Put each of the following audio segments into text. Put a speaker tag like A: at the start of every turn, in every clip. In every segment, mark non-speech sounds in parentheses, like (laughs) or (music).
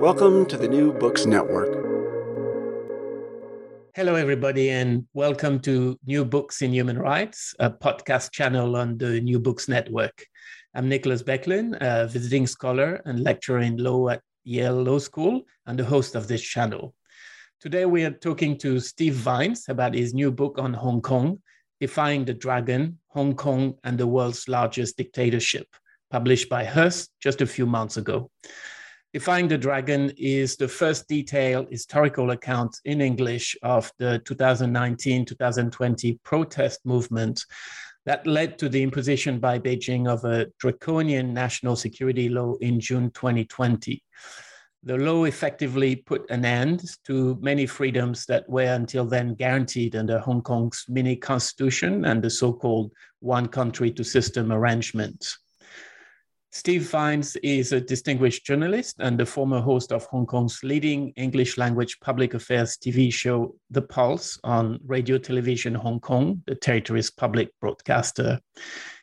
A: Welcome to the New Books Network.
B: Hello, everybody, and welcome to New Books in Human Rights, a podcast channel on the New Books Network. I'm Nicholas Bequelin, a visiting scholar and lecturer in law at Yale Law School, and the host of this channel. Today, we are talking to Steve Vines about his new book on Hong Kong, Defying the Dragon Hong Kong and the World's Largest Dictatorship, published by Hurst just a few months ago. Defying the Dragon is the first detailed historical account in English of the 2019 2020 protest movement that led to the imposition by Beijing of a draconian national security law in June 2020. The law effectively put an end to many freedoms that were until then guaranteed under Hong Kong's mini constitution and the so called one country, two system arrangement. Steve Vines is a distinguished journalist and the former host of Hong Kong's leading English language public affairs TV show, The Pulse, on Radio Television Hong Kong, the territory's public broadcaster.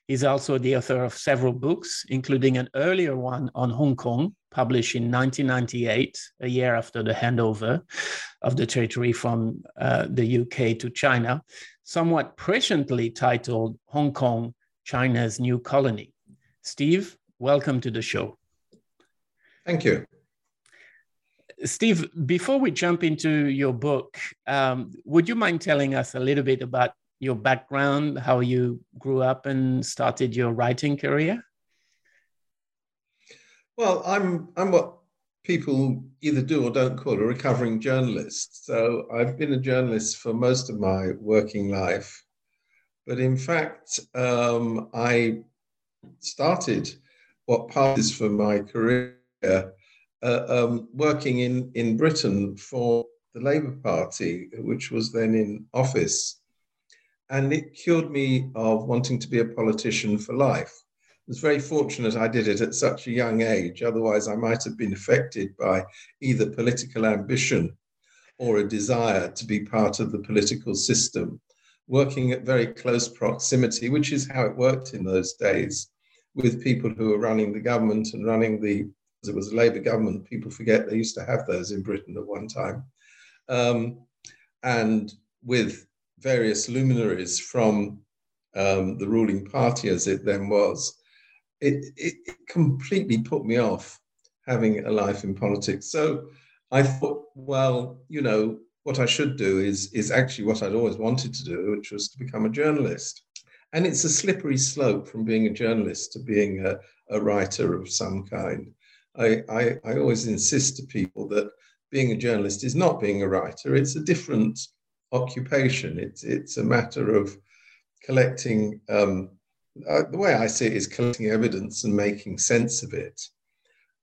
B: He's also the author of several books, including an earlier one on Hong Kong, published in 1998, a year after the handover of the territory from uh, the UK to China, somewhat presciently titled Hong Kong, China's New Colony. Steve, welcome to the show.
C: Thank you.
B: Steve, before we jump into your book, um, would you mind telling us a little bit about your background, how you grew up and started your writing career?
C: Well, I'm I'm what people either do or don't call a recovering journalist. So I've been a journalist for most of my working life, but in fact, um, I started what passes for my career uh, um, working in, in Britain for the Labour Party, which was then in office. And it cured me of wanting to be a politician for life. I was very fortunate I did it at such a young age. Otherwise, I might have been affected by either political ambition or a desire to be part of the political system, working at very close proximity, which is how it worked in those days with people who were running the government and running the, it was a Labour government, people forget they used to have those in Britain at one time, um, and with various luminaries from um, the ruling party as it then was, it, it completely put me off having a life in politics. So I thought, well, you know, what I should do is is actually what I'd always wanted to do, which was to become a journalist. And it's a slippery slope from being a journalist to being a, a writer of some kind. I, I, I always insist to people that being a journalist is not being a writer, it's a different occupation. It's, it's a matter of collecting, um, uh, the way I see it is collecting evidence and making sense of it.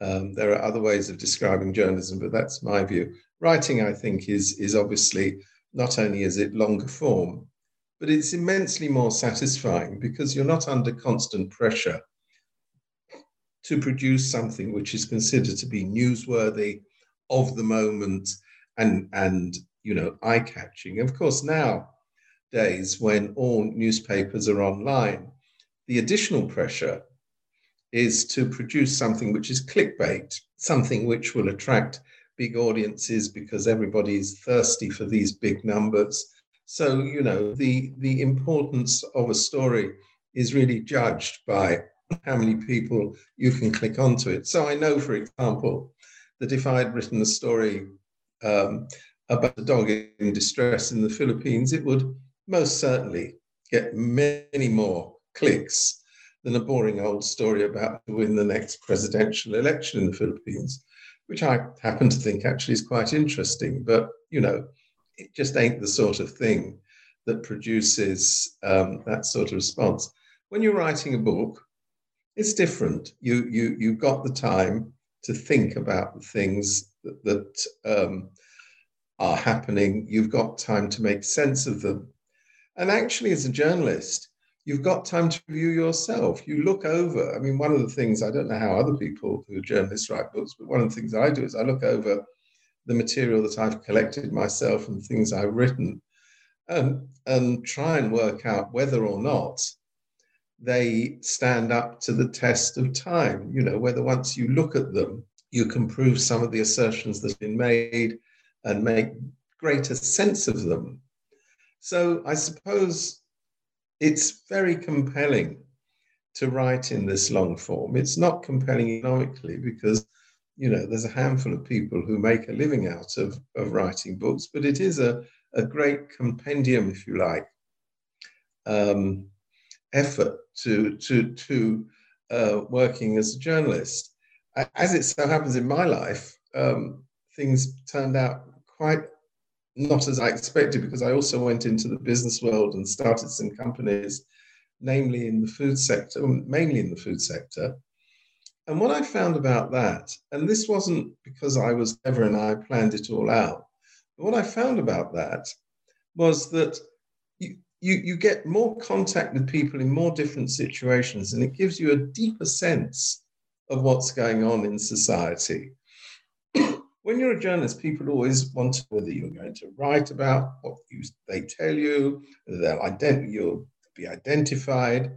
C: Um, there are other ways of describing journalism, but that's my view. Writing, I think, is, is obviously not only is it longer form, but it's immensely more satisfying because you're not under constant pressure to produce something which is considered to be newsworthy of the moment and and you know eye-catching. Of course nowadays when all newspapers are online the additional pressure is to produce something which is clickbait something which will attract big audiences because everybody's thirsty for these big numbers so, you know, the, the importance of a story is really judged by how many people you can click onto it. So I know, for example, that if I had written a story um, about a dog in distress in the Philippines, it would most certainly get many more clicks than a boring old story about to win the next presidential election in the Philippines, which I happen to think actually is quite interesting. But, you know, it just ain't the sort of thing that produces um, that sort of response. When you're writing a book, it's different. You you you've got the time, to think about the things that, that um, are happening. You've got time to make sense of them. And actually, as a journalist, you've got time to view yourself. You look over. I mean, one of the things, I don't know how other people who are journalists write books, but one of the things I do is I look over the material that I've collected myself and things I've written and, and try and work out whether or not they stand up to the test of time. You know, whether once you look at them, you can prove some of the assertions that have been made and make greater sense of them. So I suppose it's very compelling to write in this long form. It's not compelling economically because you know there's a handful of people who make a living out of, of writing books, but it is a, a great compendium, if you like, um, effort to to to uh, working as a journalist. As it so happens in my life, um, things turned out quite not as I expected because I also went into the business world and started some companies, namely in the food sector, mainly in the food sector. And what I found about that, and this wasn't because I was clever and I planned it all out, but what I found about that was that you, you, you get more contact with people in more different situations and it gives you a deeper sense of what's going on in society. (clears throat) when you're a journalist, people always want to, whether you're going to write about what you, they tell you, they'll ident- you'll be identified.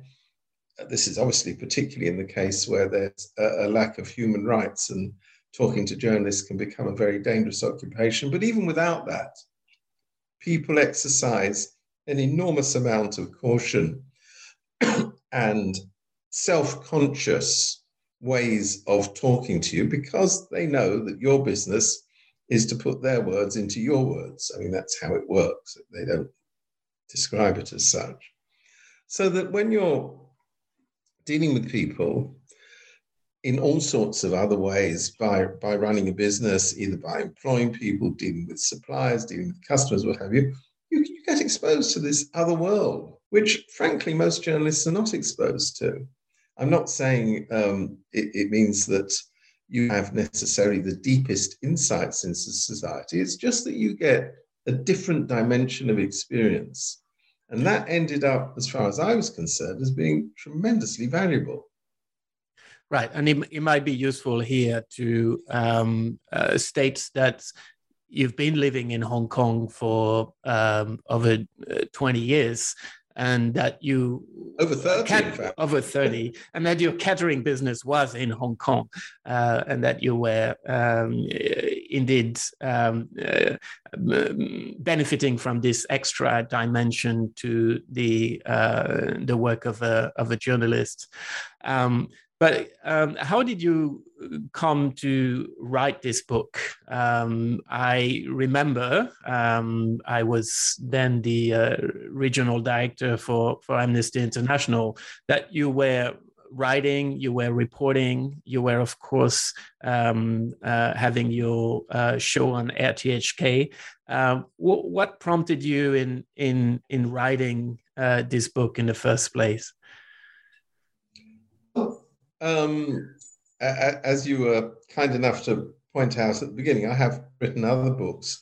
C: Uh, this is obviously particularly in the case where there's a, a lack of human rights and talking to journalists can become a very dangerous occupation. But even without that, people exercise an enormous amount of caution (clears throat) and self conscious ways of talking to you because they know that your business is to put their words into your words. I mean, that's how it works. They don't describe it as such. So that when you're dealing with people in all sorts of other ways by, by running a business, either by employing people, dealing with suppliers, dealing with customers, what have you, you, you get exposed to this other world, which frankly most journalists are not exposed to. I'm not saying um, it, it, means that you have necessarily the deepest insights into society. It's just that you get a different dimension of experience. And that ended up, as far as I was concerned, as being tremendously valuable.
B: Right. And it, it might be useful here to um, uh, state that you've been living in Hong Kong for um, over uh, 20 years and that you
C: over 30 cat,
B: over 30 (laughs) and that your catering business was in hong kong uh, and that you were um, indeed um, uh, benefiting from this extra dimension to the uh, the work of a of a journalist. Um, but um, how did you come to write this book? Um, I remember um, I was then the uh, regional director for, for Amnesty International, that you were writing, you were reporting, you were, of course, um, uh, having your uh, show on RTHK. Uh, what, what, prompted you in, in, in writing uh, this book in the first place?
C: Um, as you were kind enough to point out at the beginning, I have written other books,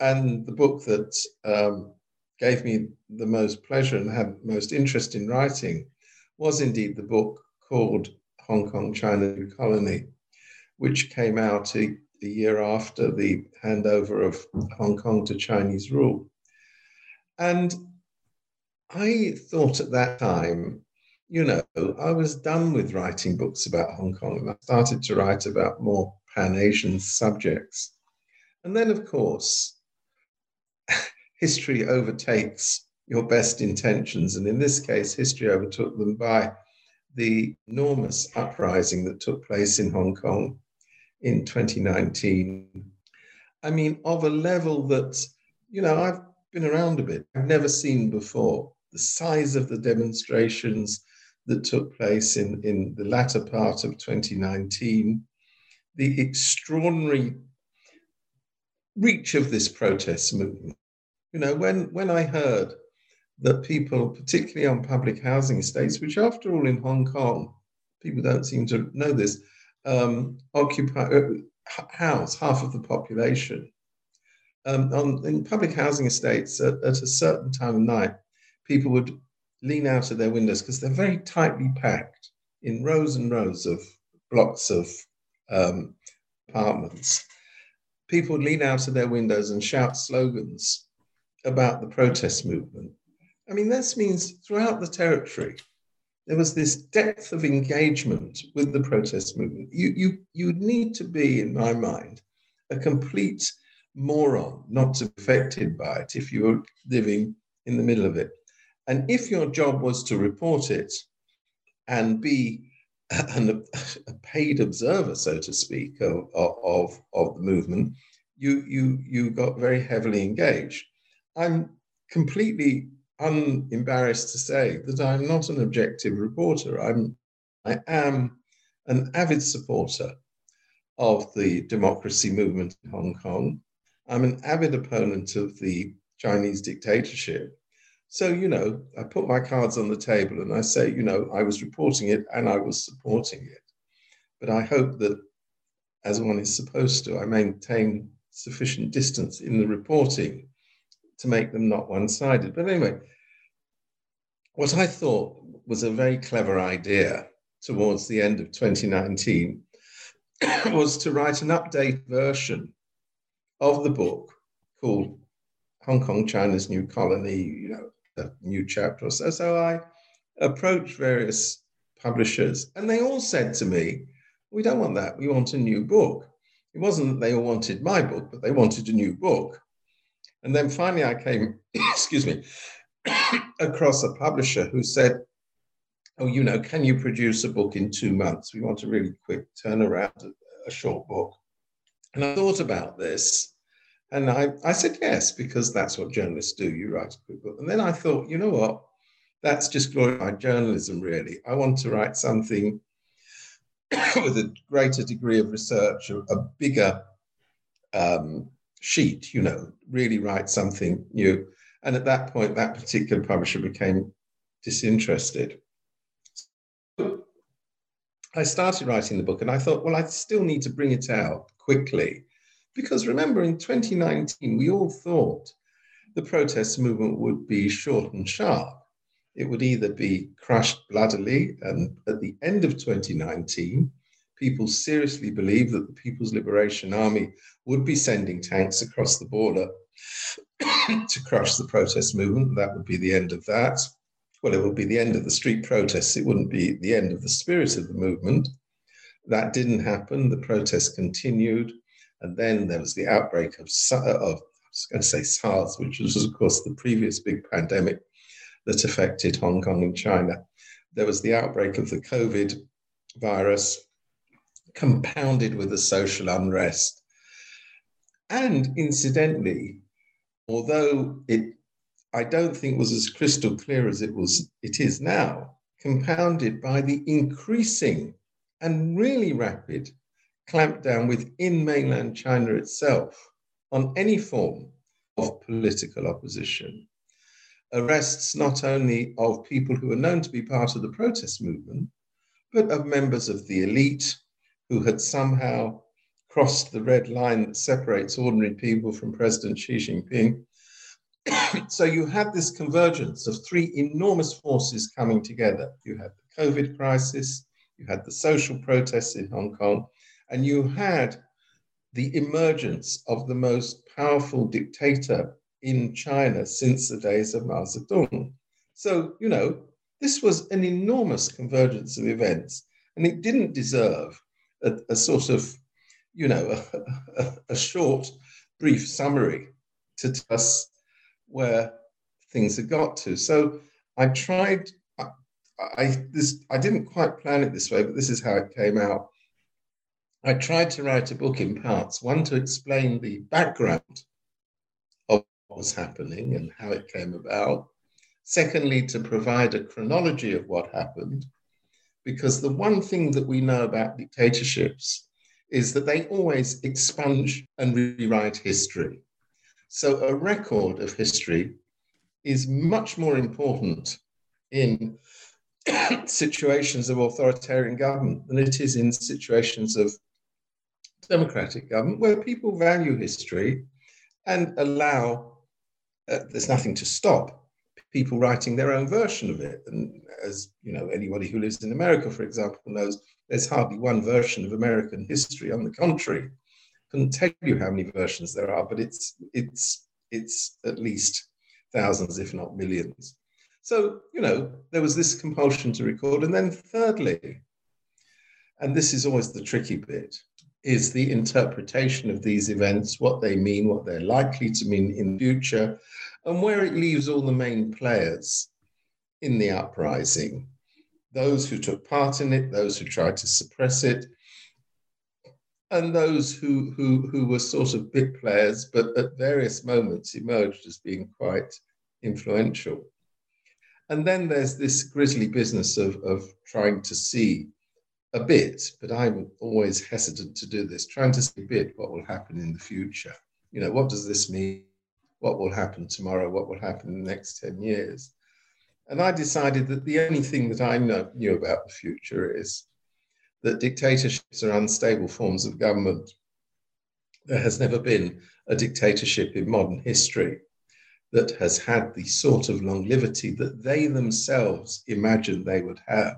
C: and the book that um, gave me the most pleasure and had most interest in writing was indeed the book called Hong Kong China Colony, which came out a, a year after the handover of Hong Kong to Chinese rule. And I thought at that time you know, I was done with writing books about Hong Kong and I started to write about more Pan Asian subjects. And then, of course, (laughs) history overtakes your best intentions. And in this case, history overtook them by the enormous uprising that took place in Hong Kong in 2019. I mean, of a level that, you know, I've been around a bit, I've never seen before. The size of the demonstrations, that took place in, in the latter part of 2019, the extraordinary reach of this protest movement. You know, when, when I heard that people, particularly on public housing estates, which after all in Hong Kong, people don't seem to know this, um, occupy, uh, house half of the population. Um, on, in public housing estates, at, at a certain time of night, people would lean out of their windows because they're very tightly packed in rows and rows of blocks of um, apartments. People lean out of their windows and shout slogans about the protest movement. I mean, this means throughout the territory, there was this depth of engagement with the protest movement. You, you, you need to be, in my mind, a complete moron not affected by it if you were living in the middle of it. And if your job was to report it and be an, a paid observer, so to speak, of, of, of the movement, you, you, you got very heavily engaged. I'm completely unembarrassed to say that I'm not an objective reporter. I'm, I am an avid supporter of the democracy movement in Hong Kong. I'm an avid opponent of the Chinese dictatorship. So, you know, I put my cards on the table and I say, you know, I was reporting it and I was supporting it. But I hope that, as one is supposed to, I maintain sufficient distance in the reporting to make them not one sided. But anyway, what I thought was a very clever idea towards the end of 2019 (coughs) was to write an update version of the book called Hong Kong, China's New Colony, you know, a new chapter or so. So I approached various publishers, and they all said to me, We don't want that. We want a new book. It wasn't that they all wanted my book, but they wanted a new book. And then finally, I came, (coughs) excuse me, (coughs) across a publisher who said, Oh, you know, can you produce a book in two months? We want a really quick turnaround, a short book. And I thought about this and I, I said yes, because that's what journalists do. You write a book. And then I thought, you know what? That's just glorified journalism, really. I want to write something (coughs) with a greater degree of research, a, bigger um, sheet, you know, really write something new. And at that point, that particular publisher became disinterested. I started writing the book and I thought, well, I still need to bring it out quickly because remember, in 2019, we all thought the protest movement would be short and sharp. It would either be crushed bloodily, and at the end of 2019, people seriously believed that the People's Liberation Army would be sending tanks across the border (coughs) to crush the protest movement. That would be the end of that. Well, it would be the end of the street protests. It wouldn't be the end of the spirit of the movement. That didn't happen. The protests continued. And then there was the outbreak of, uh, of I was going to say SARS, which was, of course, the previous big pandemic that affected Hong Kong and China. There was the outbreak of the COVID virus, compounded with the social unrest. And incidentally, although it I don't think was as crystal clear as it was it is now, compounded by the increasing and really rapid clampdown within mainland China itself on any form of political opposition. Arrests not only of people who are known to be part of the protest movement, but of members of the elite who had somehow crossed the red line that separates ordinary people from President Xi Jinping. (coughs) so you had this convergence of three enormous forces coming together. You had the COVID crisis, you had the social protests in Hong Kong, and you had the emergence of the most powerful dictator in China since the days of Mao Zedong. So, you know, this was an enormous convergence of events, and it didn't deserve a, a sort of, you know, (laughs) a, a, a, short, brief summary to tell us where things had got to. So I tried. I, I this I didn't quite plan it this way, but this is how it came out. I tried to write a book in parts, one to explain the background of what was happening and how it came about. Secondly, to provide a chronology of what happened, because the one thing that we know about dictatorships is that they always expunge and rewrite history. So a record of history is much more important in (coughs) situations of authoritarian government than it is in situations of democratic government where people value history and allow, uh, there's nothing to stop people writing their own version of it. And as you know, anybody who lives in America, for example, knows there's hardly one version of American history. On the contrary, couldn't tell you how many versions there are, but it's it's it's at least thousands, if not millions. So, you know, there was this compulsion to record. And then thirdly, and this is always the tricky bit, is the interpretation of these events, what they mean, what they're likely to mean in future, and where it leaves all the main players in the uprising. Those who took part in it, those who tried to suppress it, and those who, who, who were sort of bit players, but at various moments emerged as being quite influential. And then there's this grisly business of, of trying to see a bit, but I'm always hesitant to do this, trying to see a bit what will happen in the future. You know, what does this mean? What will happen tomorrow? What will happen in the next 10 years? And I decided that the only thing that I know, knew about the future is that dictatorships are unstable forms of government. There has never been a dictatorship in modern history that has had the sort of longevity that they themselves imagined they would have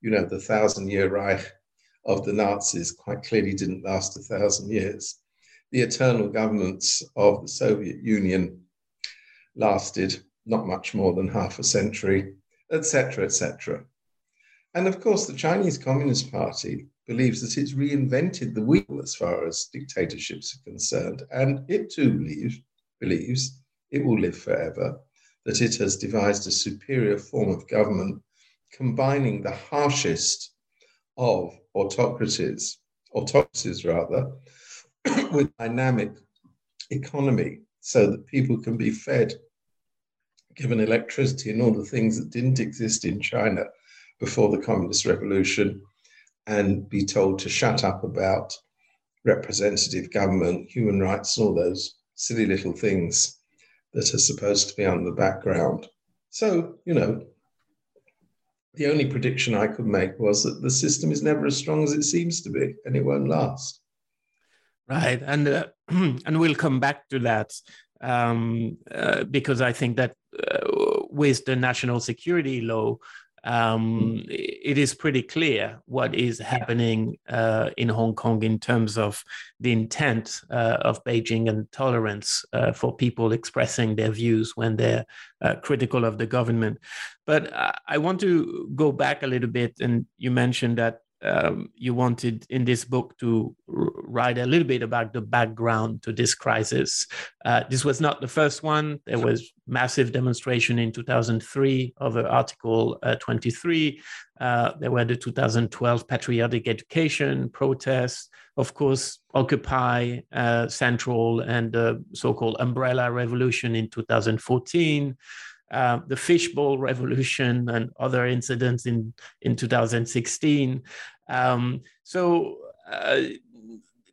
C: you know, the thousand year Reich of the Nazis quite clearly didn't last a thousand years. The eternal governments of the Soviet Union lasted not much more than half a century, etc., etc. And of course, the Chinese Communist Party believes that it's reinvented the wheel as far as dictatorships are concerned. And it too believes, believes it will live forever, that it has devised a superior form of government combining the harshest of autocracies, autocracies rather, (coughs) with dynamic economy so that people can be fed, given electricity and all the things that didn't exist in China before the Communist Revolution, and be told to shut up about representative government, human rights, and all those silly little things that are supposed to be on the background. So, you know, the only prediction I could make was that the system is never as strong as it seems to be, and it won't last.
B: Right, and uh, (clears throat) and we'll come back to that um, uh, because I think that uh, with the national security law, um, it is pretty clear what is happening uh, in Hong Kong in terms of the intent uh, of Beijing and tolerance uh, for people expressing their views when they're uh, critical of the government. But I want to go back a little bit, and you mentioned that um, you wanted in this book to write a little bit about the background to this crisis. Uh, this was not the first one. There was massive demonstration in 2003 over Article uh, 23. Uh, there were the 2012 patriotic education protests. Of course, Occupy uh, Central and the so-called Umbrella Revolution in 2014 uh, the fishball revolution and other incidents in, in 2016. Um, so uh,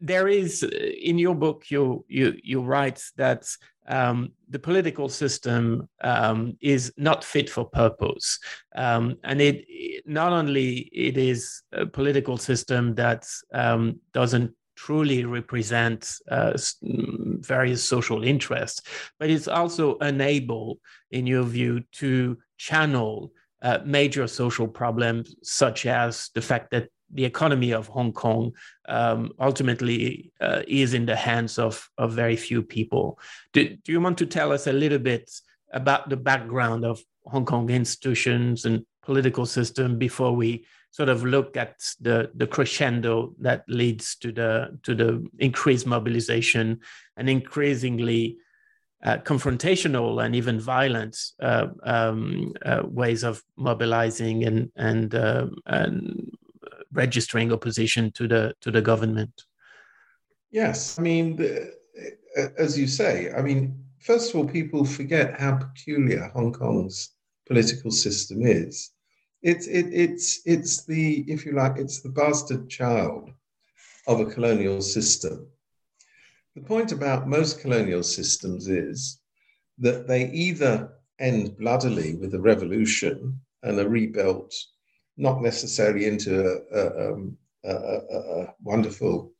B: there is in your book you you you write that um, the political system um, is not fit for purpose, um, and it not only it is a political system that um, doesn't truly represent uh, mm, various social interests, but it's also unable, in your view, to channel uh, major social problems such as the fact that the economy of Hong Kong um, ultimately uh, is in the hands of, of very few people. Do, do you want to tell us a little bit about the background of Hong Kong institutions and political system before we sort of look at the the crescendo that leads to the to the increased mobilization and increasingly uh, confrontational and even violent uh, um, uh, ways of mobilizing and and, uh, and registering opposition to the to the government.
C: Yes, I mean, the, as you say, I mean, first of all, people forget how peculiar Hong Kong's political system is. It's it, it's it's the if you like it's the bastard child of a colonial system. The point about most colonial systems is that they either end bloodily with a revolution and are rebuilt, not necessarily into a, a, um, a, a wonderful,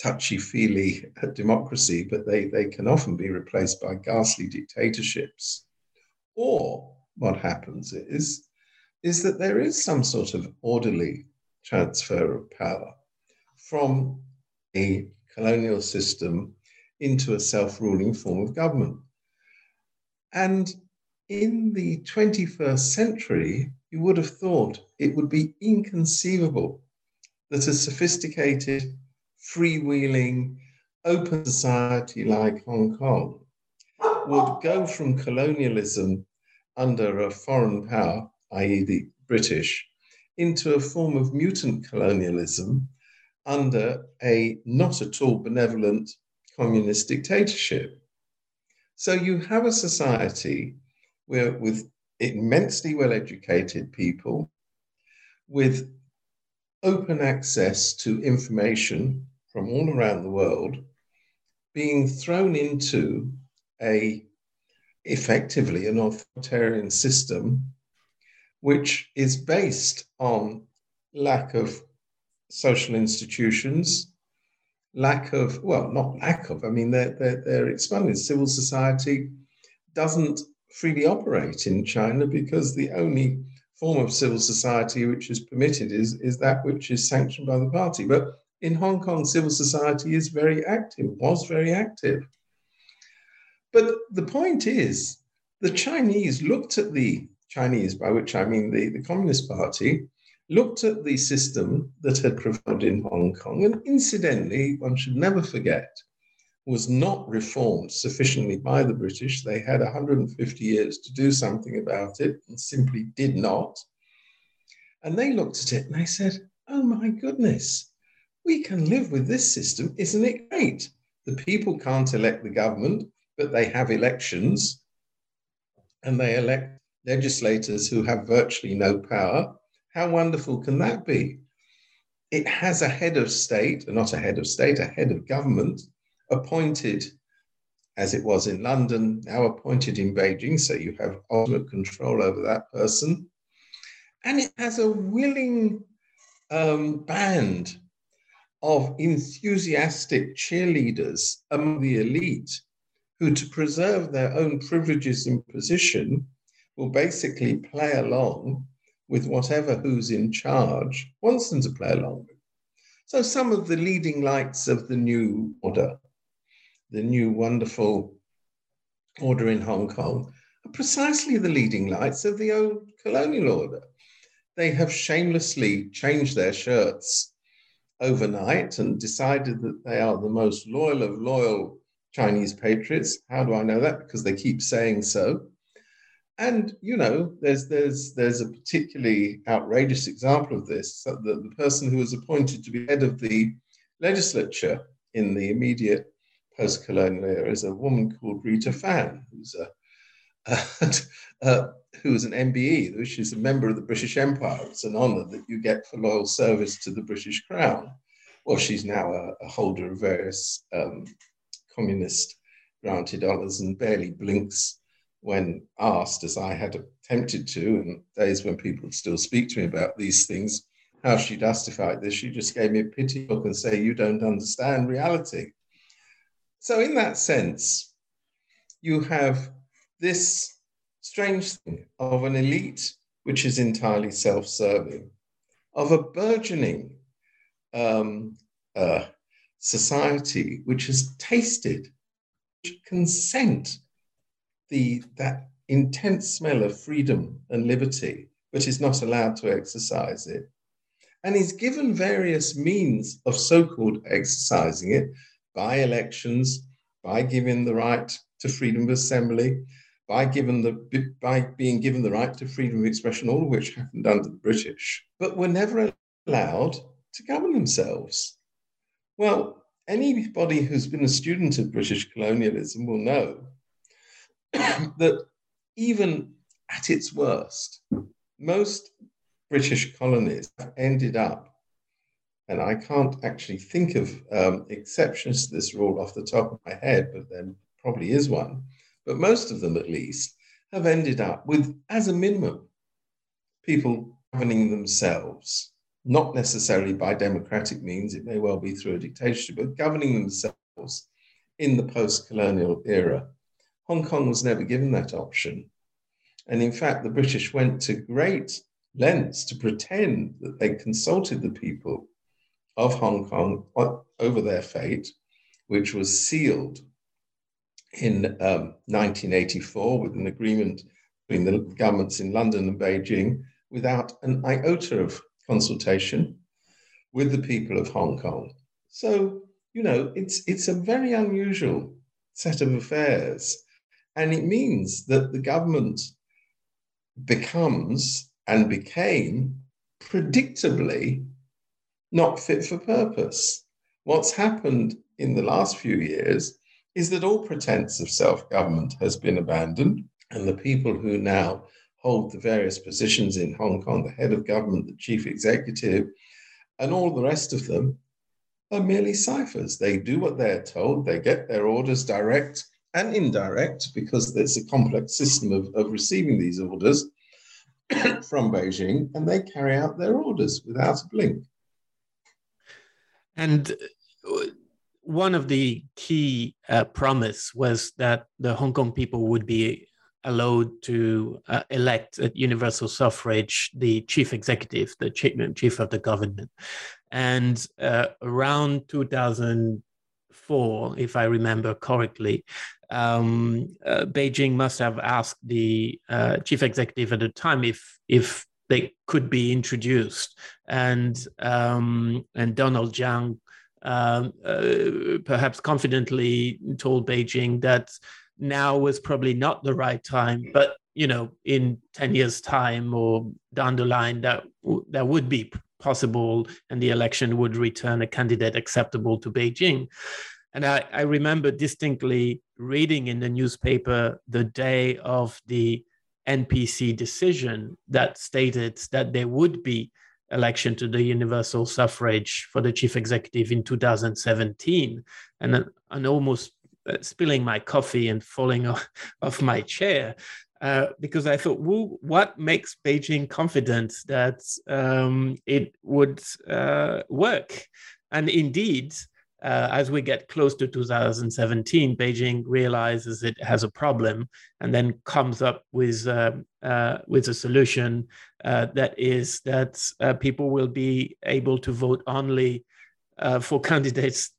C: touchy feely democracy, but they, they can often be replaced by ghastly dictatorships. Or what happens is, is that there is some sort of orderly transfer of power from a colonial system into a self ruling form of government. And in the 21st century, you would have thought it would be inconceivable that a sophisticated, freewheeling, open society like Hong Kong would go from colonialism under a foreign power, i.e., the British, into a form of mutant colonialism under a not at all benevolent communist dictatorship. So you have a society where, with immensely well educated people, with open access to information from all around the world, being thrown into a effectively an authoritarian system which is based on lack of social institutions, lack of, well, not lack of, I mean, they're, they're, they're expanding. Civil society doesn't freely operate in China because the only form of civil society which is permitted is, is that which is sanctioned by the party. But in Hong Kong, civil society is very active, was very active. But the point is, the Chinese looked at the Chinese, by which I mean the, the Communist Party, looked at the system that had prevailed in Hong Kong, and incidentally, one should never forget, was not reformed sufficiently by the British. They had 150 years to do something about it and simply did not. And they looked at it and they said, Oh my goodness, we can live with this system. Isn't it great? The people can't elect the government, but they have elections and they elect legislators who have virtually no power how wonderful can that be? It has a head of state, not a head of state, a head of government appointed as it was in London, now appointed in Beijing. So you have ultimate control over that person. And it has a willing um, band of enthusiastic cheerleaders among the elite who, to preserve their own privileges and position, will basically play along with whatever who's in charge wants them to play along with. So some of the leading lights of the new order, the new wonderful order in Hong Kong, are precisely the leading lights of the old colonial order. They have shamelessly changed their shirts overnight and decided that they are the most loyal of loyal Chinese patriots. How do I know that? Because they keep saying so. And you know, there's there's there's a particularly outrageous example of this. The, the person who was appointed to be head of the legislature in the immediate post-colonial era is a woman called Rita Fan, who's a (laughs) uh, who is an MBE, which is a member of the British Empire. It's an honour that you get for loyal service to the British Crown. Well, she's now a, a holder of various um, communist granted honours and barely blinks when asked, as I had attempted to, in days when people would still speak to me about these things, how she justified this, she just gave me a pity look and say, You don't understand reality. So, in that sense, you have this strange thing of an elite which is entirely self serving, of a burgeoning um, uh, society which has tasted consent the that intense smell of freedom and liberty, but is not allowed to exercise it. And is given various means of so called exercising it by elections, by giving the right to freedom of assembly, by, given the, by being given the right to freedom of expression, all of which (laughs) happened under the British, but were never allowed to govern themselves. Well, anybody who's been a student of British colonialism will know (coughs) that even at its worst, most British colonies ended up, and I can't actually think of um, exceptions to this rule off the top of my head, but there probably is one, but most of them at least have ended up with, as a minimum, people governing themselves, not necessarily by democratic means, it may well be through a dictatorship, but governing themselves in the post colonial era. Hong Kong was never given that option. And in fact, the British went to great lengths to pretend that they consulted the people of Hong Kong over their fate, which was sealed in um, 1984 with an agreement between the governments in London and Beijing without an iota of consultation with the people of Hong Kong. So, you know, it's, it's a very unusual set of affairs. And it means that the government becomes and became predictably not fit for purpose. What's happened in the last few years is that all pretense of self government has been abandoned, and the people who now hold the various positions in Hong Kong the head of government, the chief executive, and all the rest of them are merely ciphers. They do what they're told, they get their orders direct and indirect because there's a complex system of, of receiving these orders (coughs) from Beijing, and they carry out their orders without a blink.
B: And uh, one of the key uh, promise was that the Hong Kong people would be allowed to uh, elect at universal suffrage the chief executive, the chief, chief of the government. And uh, around 2004, if I remember correctly, um, uh, Beijing must have asked the uh, chief executive at the time if if they could be introduced, and um, and Donald Tsang um, uh, perhaps confidently told Beijing that now was probably not the right time, but you know, in ten years' time or down the line, that that would be possible, and the election would return a candidate acceptable to Beijing. And I, I remember distinctly reading in the newspaper the day of the NPC decision that stated that there would be election to the universal suffrage for the chief executive in 2017 and and almost uh, spilling my coffee and falling off, (laughs) off my chair uh, because I thought, well, what makes Beijing confident that um, it would uh, work? And indeed, uh, as we get close to 2017, Beijing realizes it has a problem and then comes up with uh, uh, with a solution uh, that is that people will be able to vote only for (laughs) candidates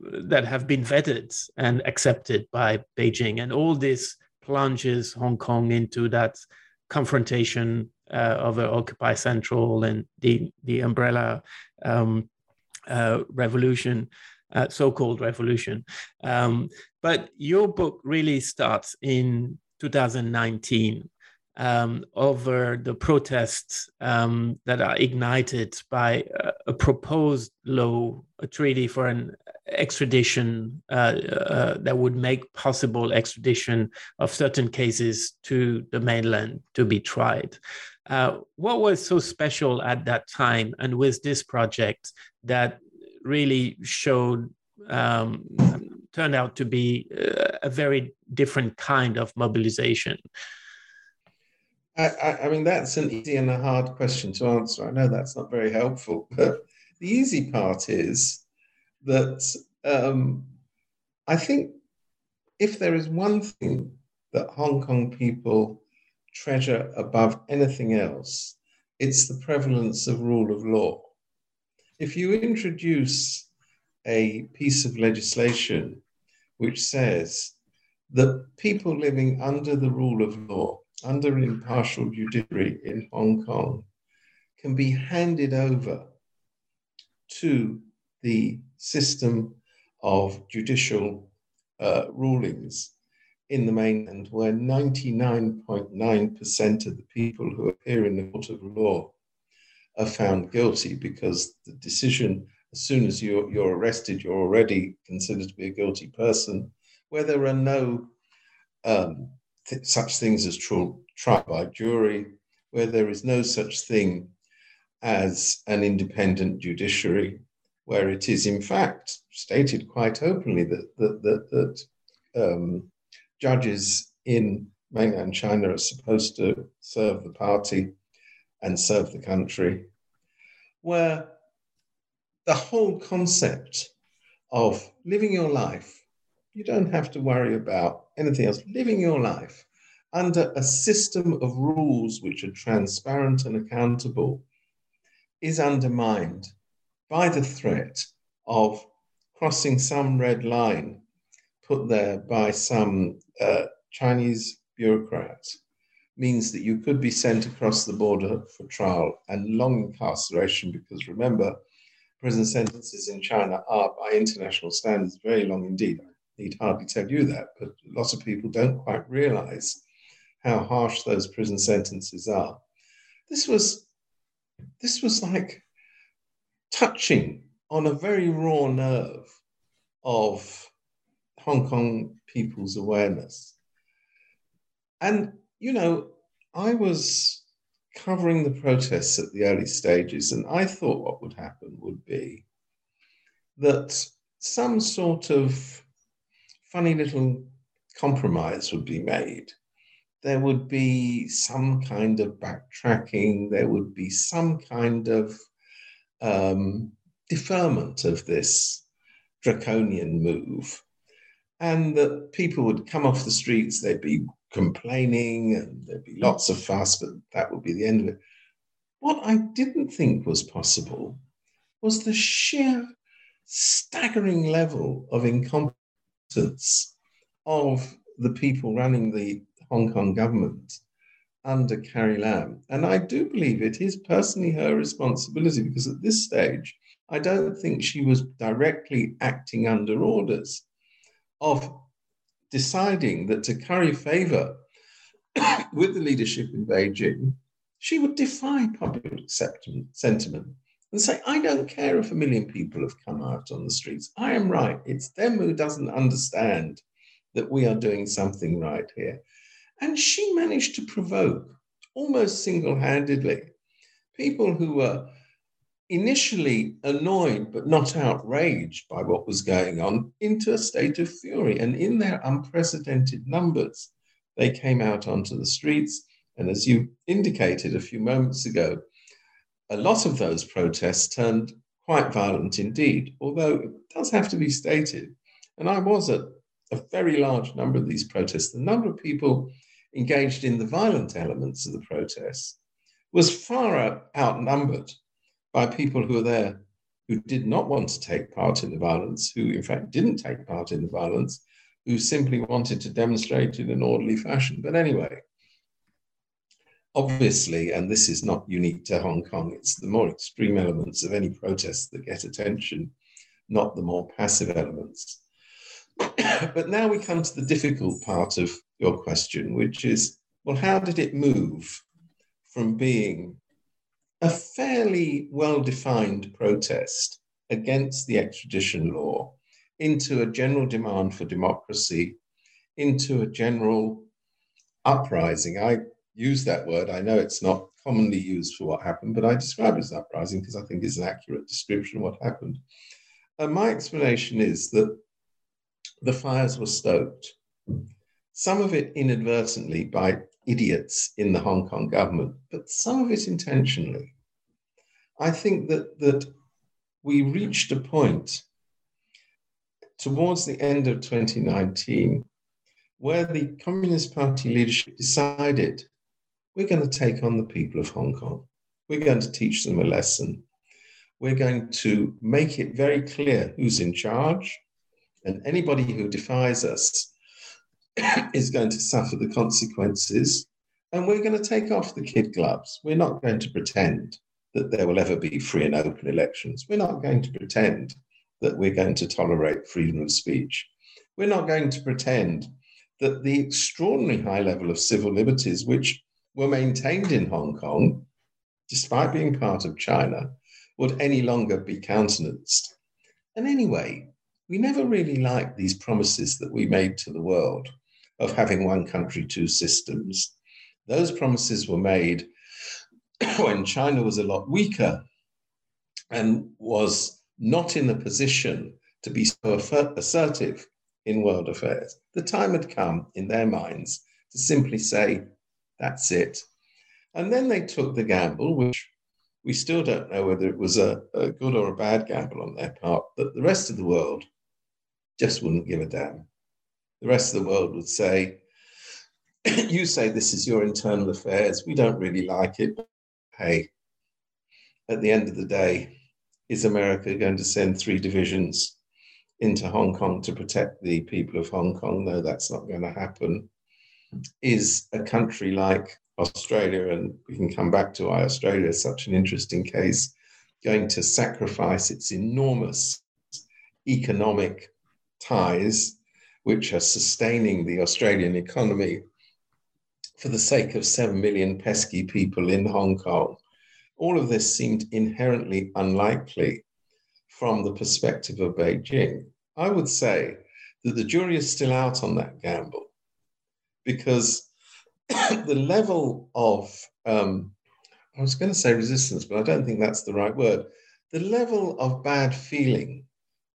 B: that have been vetted and accepted by Beijing, and all this plunges Hong Kong into that confrontation over Occupy Central and the the umbrella um, revolution uh, so-called revolution. Um, but your book really starts in 2019 um, over the protests um, that are ignited by a, proposed law, a treaty for an extradition uh, uh, that would make possible extradition of certain cases to the mainland to be tried. Uh, what was so special at that time and with this project that really showed um, turned out to be a very different kind of mobilization.
C: I, I, mean, that's an easy and a hard question to answer. I know that's not very helpful, (laughs) but the easy part is that um, I think if there is one thing that Hong Kong people treasure above anything else, it's the prevalence of rule of law if you introduce a piece of legislation which says that people living under the rule of law, under impartial judiciary in Hong Kong, can be handed over to the system of judicial uh, rulings in the mainland, where 99.9% of the people who appear in the court of law are found guilty because the decision, as soon as you're, you're arrested, you're already considered to be a guilty person, where there are no um, th- such things as trial, trial by jury, where there is no such thing as an independent judiciary, where it is in fact stated quite openly that that that, that um, judges in mainland China are supposed to serve the party and serve the country, where the whole concept of living your life, you don't have to worry about anything else, living your life under a system of rules which are transparent and accountable is undermined by the threat of crossing some red line put there by some uh, Chinese bureaucrats means that you could be sent across the border for trial and long incarceration because remember, prison sentences in China are, by international standards, very long indeed. I need hardly tell you that, but lots of people don't quite realize how harsh those prison sentences are. This was, this was like touching on a very raw nerve of Hong Kong people's awareness. And, you know, I was covering the protests at the early stages, and I thought what would happen would be that some sort of funny little compromise would be made. There would be some kind of backtracking, there would be some kind of um, deferment of this draconian move, and that people would come off the streets, they'd be complaining and there'd be lots of fuss, but that would be the end of it. What I didn't think was possible was the sheer staggering level of incompetence of the people running the Hong Kong government under Carrie Lam. And I do believe it is personally her responsibility because at this stage, I don't think she was directly acting under orders of deciding that to curry favor (coughs) with the leadership in Beijing, she would defy public sentiment and say, I don't care if a million people have come out on the streets. I am right. It's them who doesn't understand that we are doing something right here. And she managed to provoke almost single handedly people who were initially annoyed but not outraged by what was going on into a state of fury. And in their unprecedented numbers, they came out onto the streets. And as you indicated a few moments ago, a lot of those protests turned quite violent indeed, although it does have to be stated. And I was at a very large number of these protests. The number of people engaged in the violent elements of the protests was far outnumbered by people who were there who did not want to take part in the violence, who in fact didn't take part in the violence, who simply wanted to demonstrate in an orderly fashion. But anyway, obviously, and this is not unique to Hong Kong, it's the more extreme elements of any protest that get attention, not the more passive elements. (coughs) but now we come to the difficult part of your question, which is well, how did it move from being a fairly well defined protest against the extradition law into a general demand for democracy, into a general uprising. I use that word. I know it's not commonly used for what happened, but I describe it as uprising because I think it's an accurate description of what happened. And my explanation is that the fires were stoked, some of it inadvertently by idiots in the Hong Kong government, but some of it intentionally. I think that, that we reached a point towards the end of 2019 where the Communist Party leadership decided we're going to take on the people of Hong Kong. We're going to teach them a lesson. We're going to make it very clear who's in charge, and anybody who defies us (coughs) is going to suffer the consequences. And we're going to take off the kid gloves. We're not going to pretend that there will ever be free and open elections. We're not going to pretend that we're going to tolerate freedom of speech. We're not going to pretend that the extraordinary high level of civil liberties, which were maintained in Hong Kong, despite being part of China, would any longer be countenanced. And anyway, we never really liked these promises that we made to the world of having one country, two systems. Those promises were made (clears throat) when China was a lot weaker and was not in the position to be so assertive in world affairs. The time had come in their minds to simply say, that's it. And then they took the gamble, which we still don't know whether it was a, a good or a bad gamble on their part, that the rest of the world just wouldn't give a damn. The rest of the world would say, (clears throat) you say this is your internal affairs. We don't really like it. Hey, at the end of the day, is America going to send three divisions into Hong Kong to protect the people of Hong Kong? No, that's not going to happen. Is a country like Australia, and we can come back to why Australia is such an interesting case, going to sacrifice its enormous economic ties, which are sustaining the Australian economy for the sake of 7 million pesky people in Hong Kong. All of this seemed inherently unlikely from the perspective of Beijing. I would say that the jury is still out on that gamble because (coughs) the level of, um, I was going to say resistance, but I don't think that's the right word. The level of bad feeling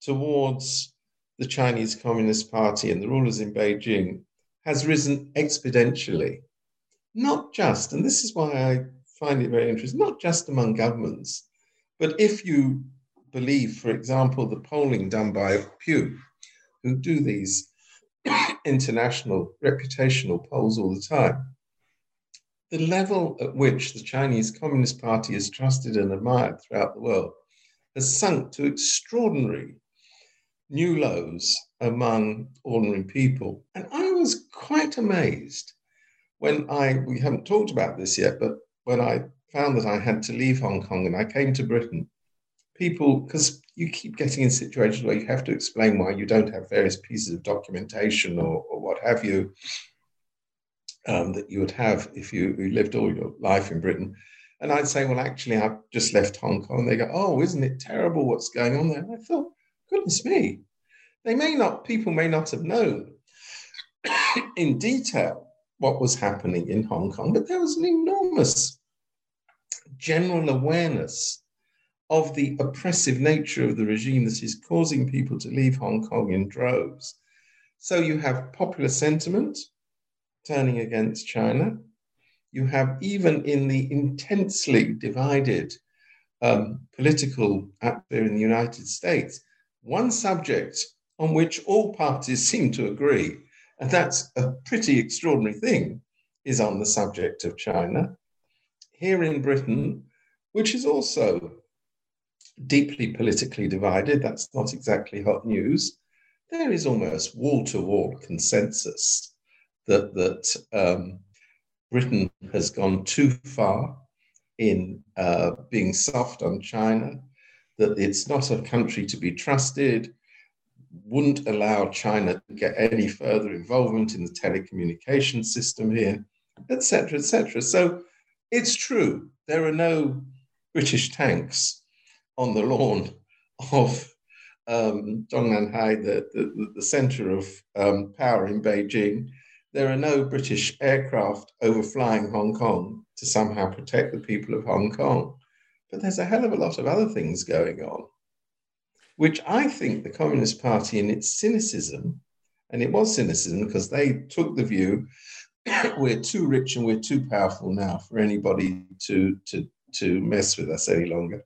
C: towards the Chinese Communist Party and the rulers in Beijing has risen exponentially not just, and this is why I find it very interesting, not just among governments, but if you believe, for example, the polling done by Pew, who do these international reputational polls all the time, the level at which the Chinese Communist Party is trusted and admired throughout the world has sunk to extraordinary new lows among ordinary people. And I was quite amazed when I, we haven't talked about this yet, but when I found that I had to leave Hong Kong and I came to Britain, people, because you keep getting in situations where you have to explain why you don't have various pieces of documentation or, or what have you um, that you would have if you, you lived all your life in Britain. And I'd say, well, actually, I've just left Hong Kong. They go, oh, isn't it terrible what's going on there? And I thought, goodness me, they may not, people may not have known (coughs) in detail what was happening in Hong Kong, but there was an enormous general awareness of the oppressive nature of the regime that is causing people to leave Hong Kong in droves. So you have popular sentiment turning against China. You have, even in the intensely divided um, political atmosphere in the United States, one subject on which all parties seem to agree and that's a pretty extraordinary thing, is on the subject of China. Here in Britain, which is also deeply politically divided, that's not exactly hot news, there is almost wall to wall consensus that, that um, Britain has gone too far in uh, being soft on China, that it's not a country to be trusted, wouldn't allow China to get any further involvement in the telecommunication system here, etc., etc. So it's true, there are no British tanks on the lawn (laughs) of um, the, the, the center of um, power in Beijing. There are no British aircraft overflying Hong Kong to somehow protect the people of Hong Kong. But there's a hell of a lot of other things going on which I think the Communist Party, in its cynicism, and it was cynicism because they took the view (coughs) we're too rich and we're too powerful now for anybody to, to, to mess with us any longer,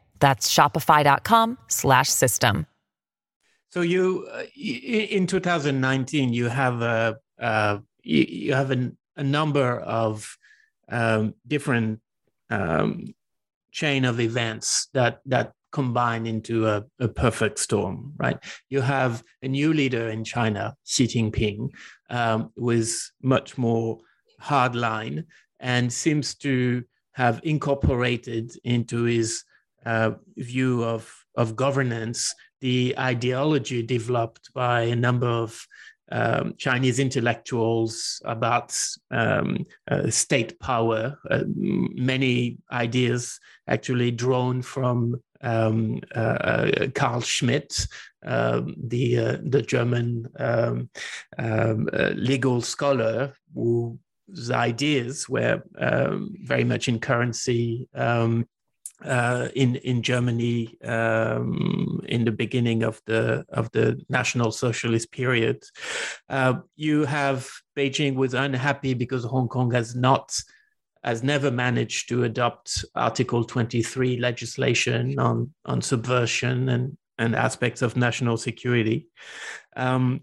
D: That's shopify.com slash system.
B: So you uh, in 2019 you have a uh, you have a, a number of um, different um, chain of events that that combine into a, a, perfect storm, right? You have a new leader in China, Xi Jinping, um, with much more hardline and seems to have incorporated into his uh, view of, of governance the ideology developed by a number of um, Chinese intellectuals about um, uh, state power. Uh, many ideas actually drawn from um, uh, uh Carl Schmitt, um, the uh, the German um, um, legal scholar whose ideas were very much in currency uh, in in Germany um, in the beginning of the of the National Socialist period. Uh, you have Beijing was unhappy because Hong Kong has not has never managed to adopt Article 23 legislation on on subversion and and aspects of national security. Um,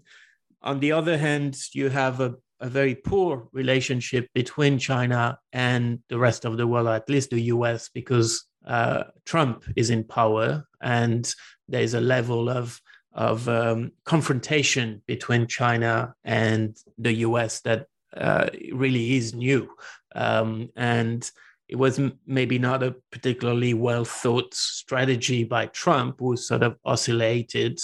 B: on the other hand, you have a a very poor relationship between China and the rest of the world, or at least the US, because uh, Trump is in power, and there's a level of of um, confrontation between China and the U.S. that uh, really is new, um, and it was m- maybe not a particularly well thought strategy by Trump, who sort of oscillated,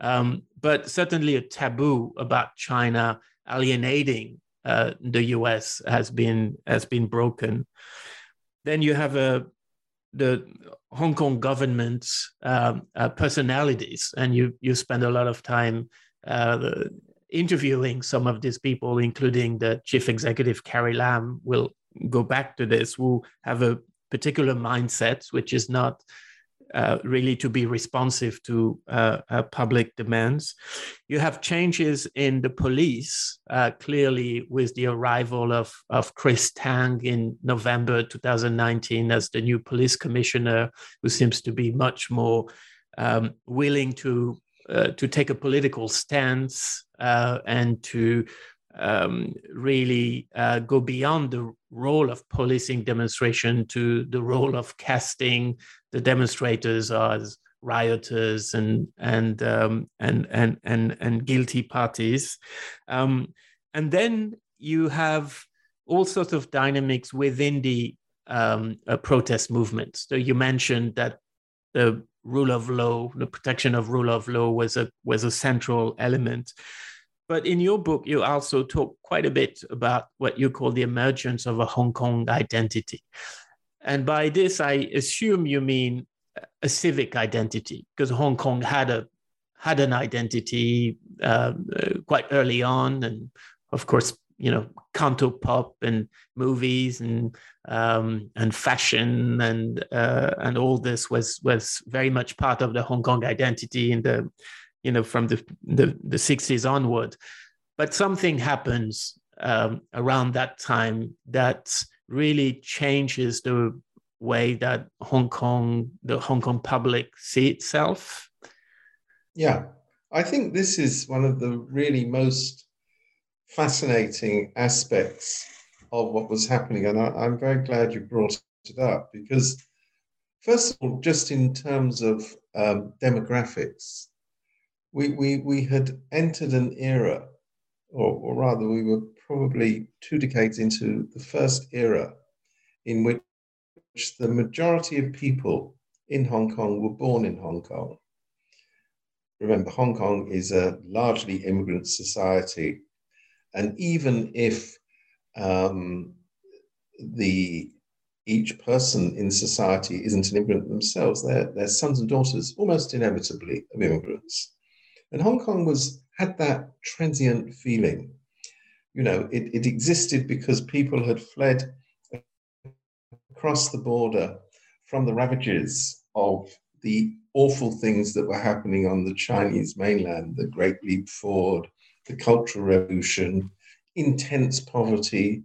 B: um, but certainly a taboo about China alienating uh, the U.S. has been has been broken. Then you have a the Hong Kong government's um, uh, personalities, and you you spend a lot of time uh, interviewing some of these people, including the chief executive Carrie Lam. Will go back to this, who have a particular mindset, which is not uh, really to be responsive to uh, uh, public demands. You have changes in the police, uh, clearly with the arrival of, of Chris Tang in November 2019 as the new police commissioner, who seems to be much more um, willing to uh, to take a political stance and to um, really uh, go beyond the role of policing demonstration to the role of casting the demonstrators as rioters and and um, and, and and and guilty parties, um, and then you have all sorts of dynamics within the um, uh, protest movement. So you mentioned that the rule of law, the protection of rule of law, was a was a central element. But in your book, you also talk quite a bit about what you call the emergence of a Hong Kong identity. And by this, I assume you mean a civic identity, because Hong Kong had a had an identity uh, quite early on, and of course, you know, canto pop and movies and um, and fashion and uh, and all this was was very much part of the Hong Kong identity in the you know, from the, the, the 60s onward. But something happens um, around that time that really changes the way that Hong Kong, the Hong Kong public see itself.
C: Yeah, I think this is one of the really most fascinating aspects of what was happening. And I, am very glad you brought it up because, first of all, just in terms of um, demographics, we, we, we had entered an era, or, or rather, we were probably two decades into the first era in which the majority of people in Hong Kong were born in Hong Kong. Remember, Hong Kong is a largely immigrant society. And even if um, the each person in society isn't an immigrant themselves, they're, they're sons and daughters, almost inevitably, of immigrants. And Hong Kong was had that transient feeling. You know, it, it existed because people had fled across the border from the ravages of the awful things that were happening on the Chinese mainland, the Great Leap Forward, the Cultural Revolution, intense poverty,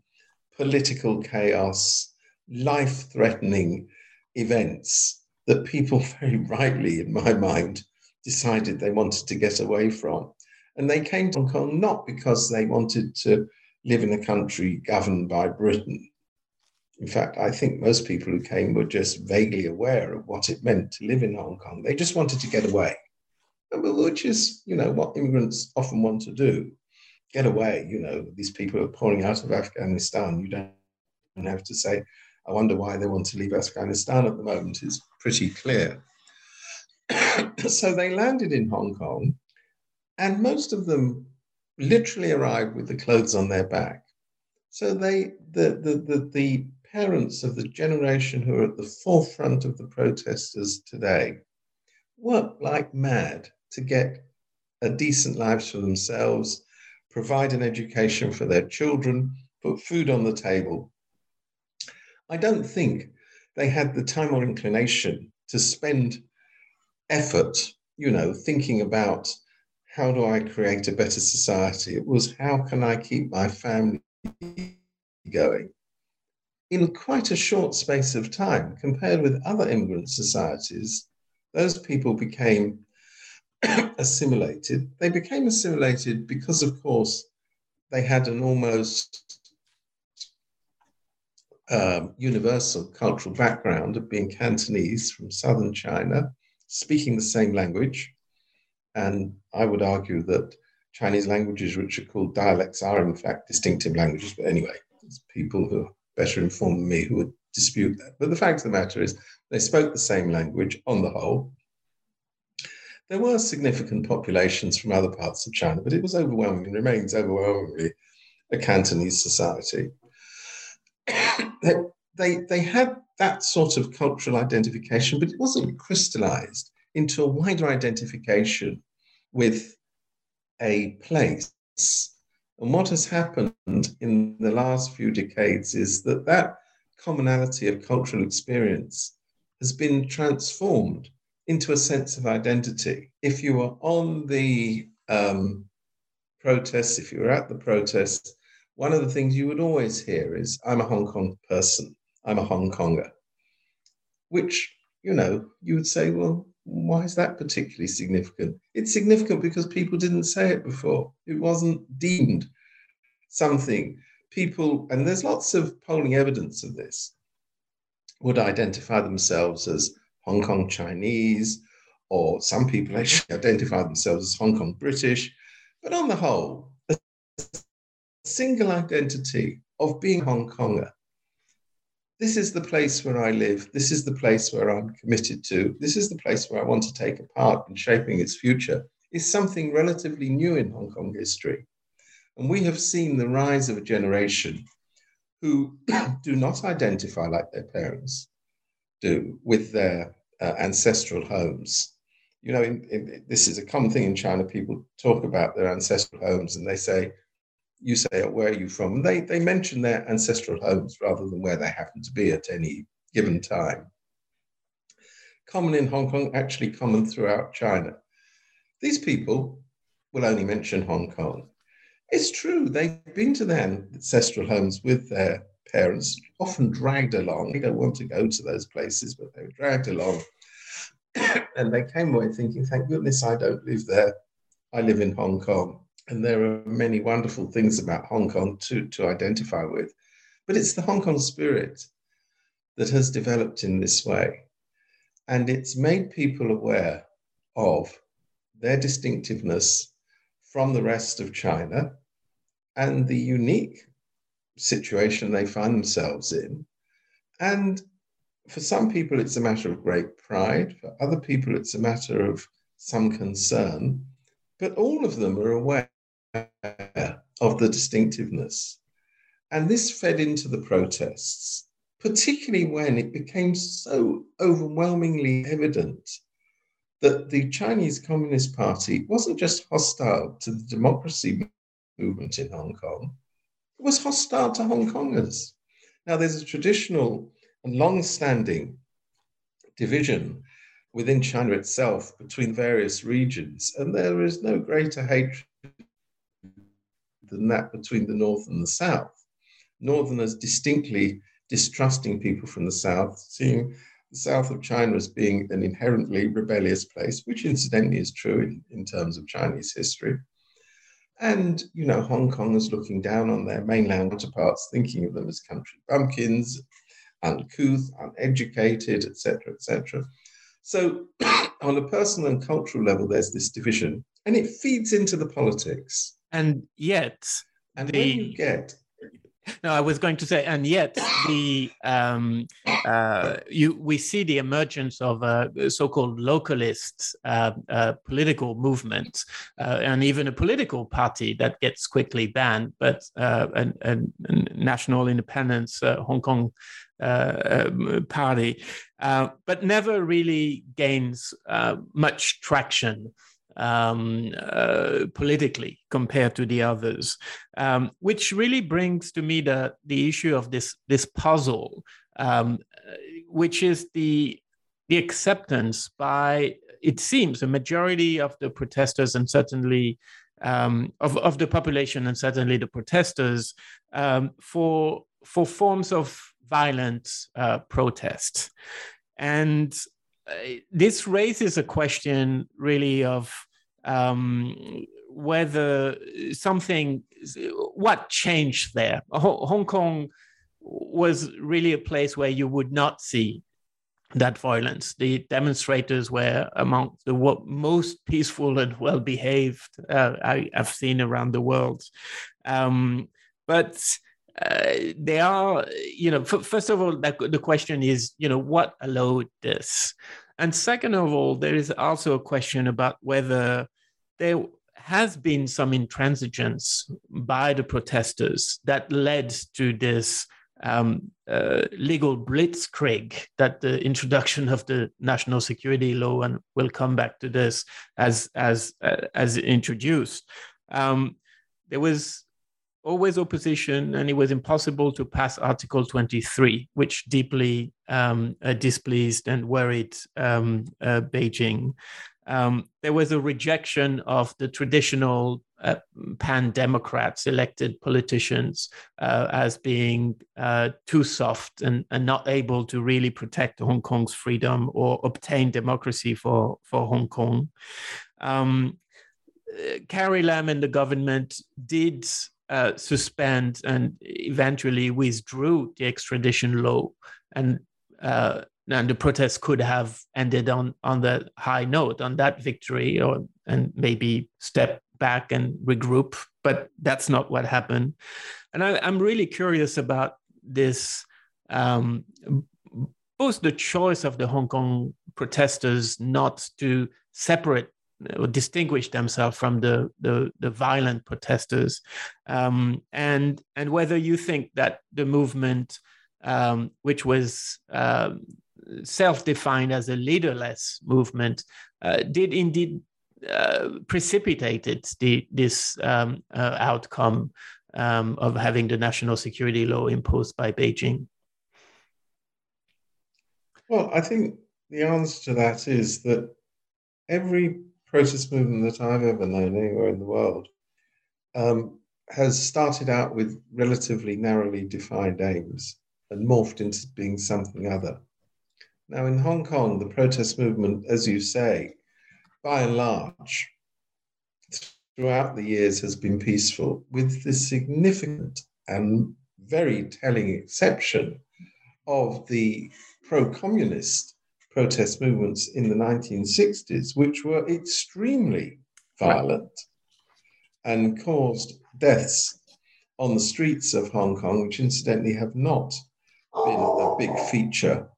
C: political chaos, life threatening events that people (laughs) very rightly, in my mind, decided they wanted to get away from. And they came to Hong Kong not because they wanted to live in a country governed by Britain. In fact, I think most people who came were just vaguely aware of what it meant to live in Hong Kong. They just wanted to get away, which is, you know, what immigrants often want to do get away. You know, these people are pouring out of Afghanistan. You don't have to say, I wonder why they want to leave Afghanistan at the moment. It's pretty clear. (coughs) so they landed in Hong Kong, and most of them literally arrived with the clothes on their back. So they, the, the, the, the parents of the generation who are at the forefront of the protesters today work like mad to get a decent lives for themselves, provide an education for their children, put food on the table. I don't think they had the time or inclination to spend effort, you know, thinking about how do I create a better society? It was how can I keep my family going? In quite a short space of time, compared with other immigrant societies, those people became (coughs) assimilated. They became assimilated because, of course, they had an almost um, universal cultural background of being Cantonese from southern China, speaking the same language, and I would argue that Chinese languages, which are called dialects, are in fact distinctive languages. But anyway, there's people who are better informed than me who would dispute that. But the fact of the matter is, they spoke the same language on the whole. There were significant populations from other parts of China, but it was overwhelmingly, remains overwhelmingly a Cantonese society. (coughs) they, they had that sort of cultural identification, but it wasn't crystallized into a wider identification with a place. And what has happened in the last few decades is that that commonality of cultural experience has been transformed into a sense of identity. If you were on the um, protests, if you were at the protests, one of the things you would always hear is, I'm a Hong Kong person, I'm a Hong Konger, which, you know, you would say, well, why is that particularly significant? It's significant because people didn't say it before. It wasn't deemed something. People, and there's lots of polling evidence of this, would identify themselves as Hong Kong Chinese, or some people actually (laughs) identify themselves as Hong Kong British. But on the whole, a single identity of being Hong Konger this is the place where I live. This is the place where I'm committed to. This is the place where I want to take a part in shaping its future, is something relatively new in Hong Kong history. And we have seen the rise of a generation who (clears throat) do not identify like their parents do with their uh, ancestral homes. You know, in, in, this is a common thing in China. People talk about their ancestral homes and they say, you say, oh, where are you from? They, they mention their ancestral homes rather than where they happen to be at any given time. Common in Hong Kong, actually common throughout China. These people will only mention Hong Kong. It's true, they've been to their ancestral homes with their parents, often dragged along. They don't want to go to those places, but they were dragged along. (coughs) and they came away thinking, thank goodness I don't live there. I live in Hong Kong. And there are many wonderful things about Hong Kong to, to identify with. But it's the Hong Kong spirit that has developed in this way. And it's made people aware of their distinctiveness from the rest of China and the unique situation they find themselves in. And for some people, it's a matter of great pride. For other people, it's a matter of some concern. But all of them are aware of the distinctiveness. And this fed into the protests, particularly when it became so overwhelmingly evident that the Chinese Communist Party wasn't just hostile to the democracy movement in Hong Kong, it was hostile to Hong Kongers. Now, there's a traditional and long standing division within China itself between various regions, and there is no greater hatred than that between the North and the South. Northerners distinctly distrusting people from the South, seeing the South of China as being an inherently rebellious place, which incidentally is true in, in terms of Chinese history. And, you know, Hong Kongers looking down on their mainland counterparts, thinking of them as country bumpkins, uncouth, uneducated, etc., etc. So, (clears throat) on a personal and cultural level, there's this division, and it feeds into the politics.
B: And yet,
C: and the, when you get?
B: No, I was going to say, and yet the um, uh, you we see the emergence of a so-called localist uh, uh, political movement, uh, and even a political party that gets quickly banned, but uh, a, national independence uh, Hong Kong um, party, but never really gains much traction um, uh, politically compared to the others, um, which really brings to me the the issue of this this puzzle, um, which is the the acceptance by it seems a majority of the protesters and certainly um, of of the population and certainly the protesters um, for for forms of violent uh, protest, and uh, this raises a question really of um, whether something, what changed there? Hong Kong was really a place where you would not see that violence. The demonstrators were among the most peaceful and well behaved uh, I, have seen around the world. Um, but uh, they are, you know, f- first of all, the, the question is, you know, what allowed this? And second of all, there is also a question about whether there has been some intransigence by the protesters that led to this um, uh, legal blitzkrieg that the introduction of the national security law and we'll come back to this as as uh, as introduced. Um, there was always opposition and it was impossible to pass article 23 which deeply um, uh, displeased and worried um, uh, beijing um, there was a rejection of the traditional uh, pan Democrats, elected politicians, uh, as being uh, too soft and, and not able to really protect Hong Kong's freedom or obtain democracy for, for Hong Kong. Um, uh, Carrie Lam and the government did uh, suspend and eventually withdrew the extradition law and uh, and the protests could have ended on on the high note on that victory or and maybe step back and regroup but that's not what happened. And I, am really curious about this um, both the choice of the hong kong protesters not to separate or distinguish themselves from the the, the violent protesters um, and and whether you think that the movement um, which was um, self-defined as a leaderless movement, uh, did indeed uh, precipitated the, this um, uh, outcome um, of having the national security law imposed by Beijing?
C: Well, I think the answer to that is that every protest movement that I've ever known anywhere in the world um, has started out with relatively narrowly defined aims and morphed into being something other. Now, in Hong Kong, the protest movement, as you say, by and large, throughout the years has been peaceful, with the significant and very telling exception of the pro communist protest movements in the 1960s, which were extremely violent and caused deaths on the streets of Hong Kong, which incidentally have not been a big feature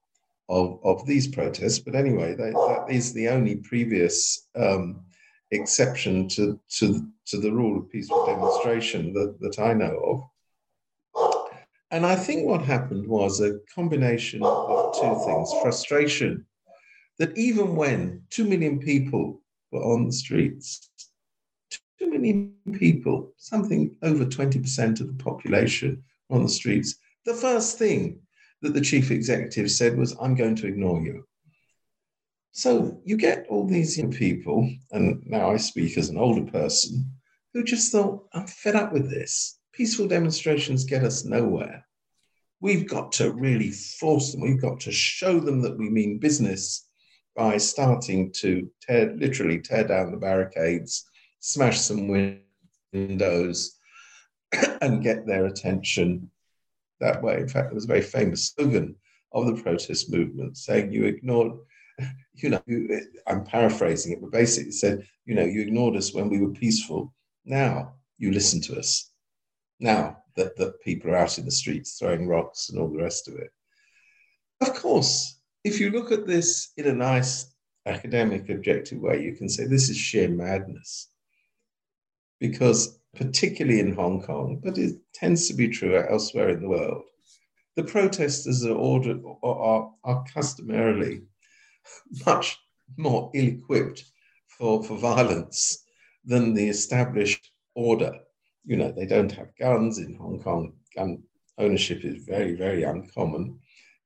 C: of, of these protests. But anyway, that is the only previous um, exception to, to, to the rule of peaceful demonstration that, that I know of. And I think what happened was a combination of two things frustration that even when two million people were on the streets, two million people, something over 20% of the population on the streets, the first thing that the chief executive said was, I'm going to ignore you. So you get all these young people, and now I speak as an older person, who just thought, I'm fed up with this. Peaceful demonstrations get us nowhere. We've got to really force them, we've got to show them that we mean business by starting to tear, literally tear down the barricades, smash some windows, (coughs) and get their attention that way. In fact, there was a very famous slogan of the protest movement saying, You ignored, (laughs) you know, you, I'm paraphrasing it, but basically said, You know, you ignored us when we were peaceful. Now you listen to us. now that, that people are out in the streets throwing rocks and all the rest of it. Of course, if you look at this in a nice academic, objective way, you can say this is sheer madness. Because, particularly in Hong Kong, but it tends to be true elsewhere in the world, the protesters are, ordered, are, are customarily much more ill equipped for, for violence than the established order. You know, they don't have guns in Hong Kong. Gun ownership is very, very uncommon.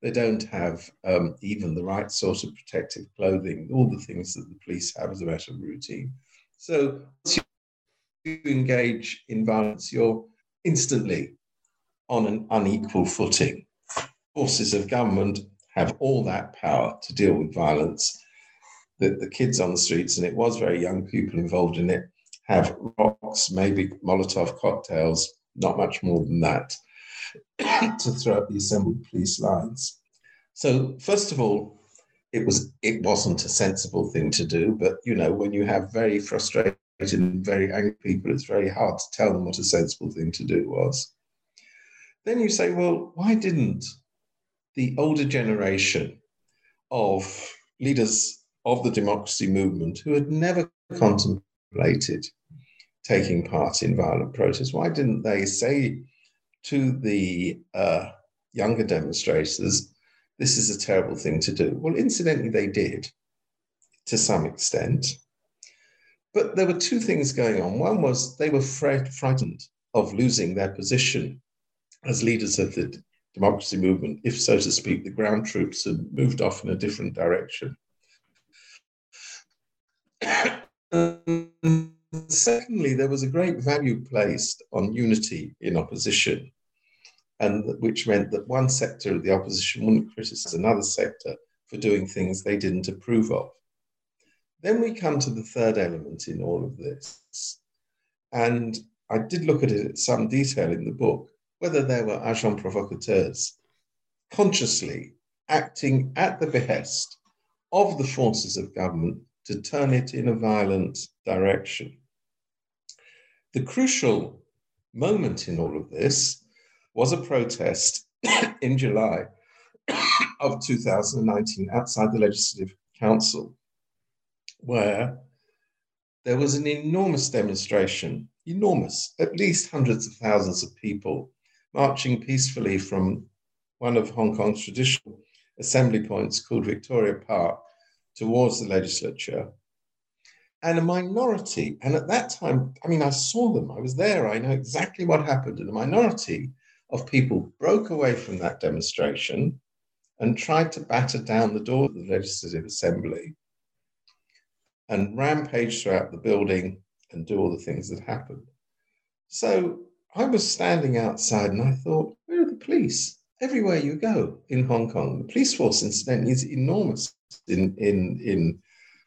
C: They don't have um, even the right sort of protective clothing, all the things that the police have as a matter of routine. So engage in violence, you're instantly on an unequal footing. Forces of government have all that power to deal with violence. The, the kids on the streets, and it was very young people involved in it, have rocks, maybe Molotov cocktails, not much more than that, (coughs) to throw at the assembled police lines. So, first of all, it was it wasn't a sensible thing to do, but you know, when you have very frustrated and very angry people, it's very hard to tell them what a sensible thing to do was. Then you say, well, why didn't the older generation of leaders of the democracy movement who had never contemplated taking part in violent protests, why didn't they say to the uh, younger demonstrators, this is a terrible thing to do? Well, incidentally, they did to some extent. But there were two things going on. One was they were frightened of losing their position as leaders of the democracy movement, if so to speak, the ground troops had moved off in a different direction. secondly, there was a great value placed on unity in opposition, and which meant that one sector of the opposition wouldn't criticize another sector for doing things they didn't approve of. Then we come to the third element in all of this. And I did look at it in some detail in the book, whether there were agents provocateurs consciously acting at the behest of the forces of government to turn it in a violent direction. The crucial moment in all of this was a protest (coughs) in July (coughs) of 2019 outside the Legislative Council, where there was an enormous demonstration, enormous, at least hundreds of thousands of people marching peacefully from one of Hong Kong's traditional assembly points called Victoria Park towards the legislature and a minority, and at that time, I mean, I saw them, I was there, I know exactly what happened. And a minority of people broke away from that demonstration and tried to batter down the door of the Legislative Assembly and rampage throughout the building and do all the things that happened. So I was standing outside and I thought, where are the police? Everywhere you go in Hong Kong, the police force, incidentally, is enormous in, in, in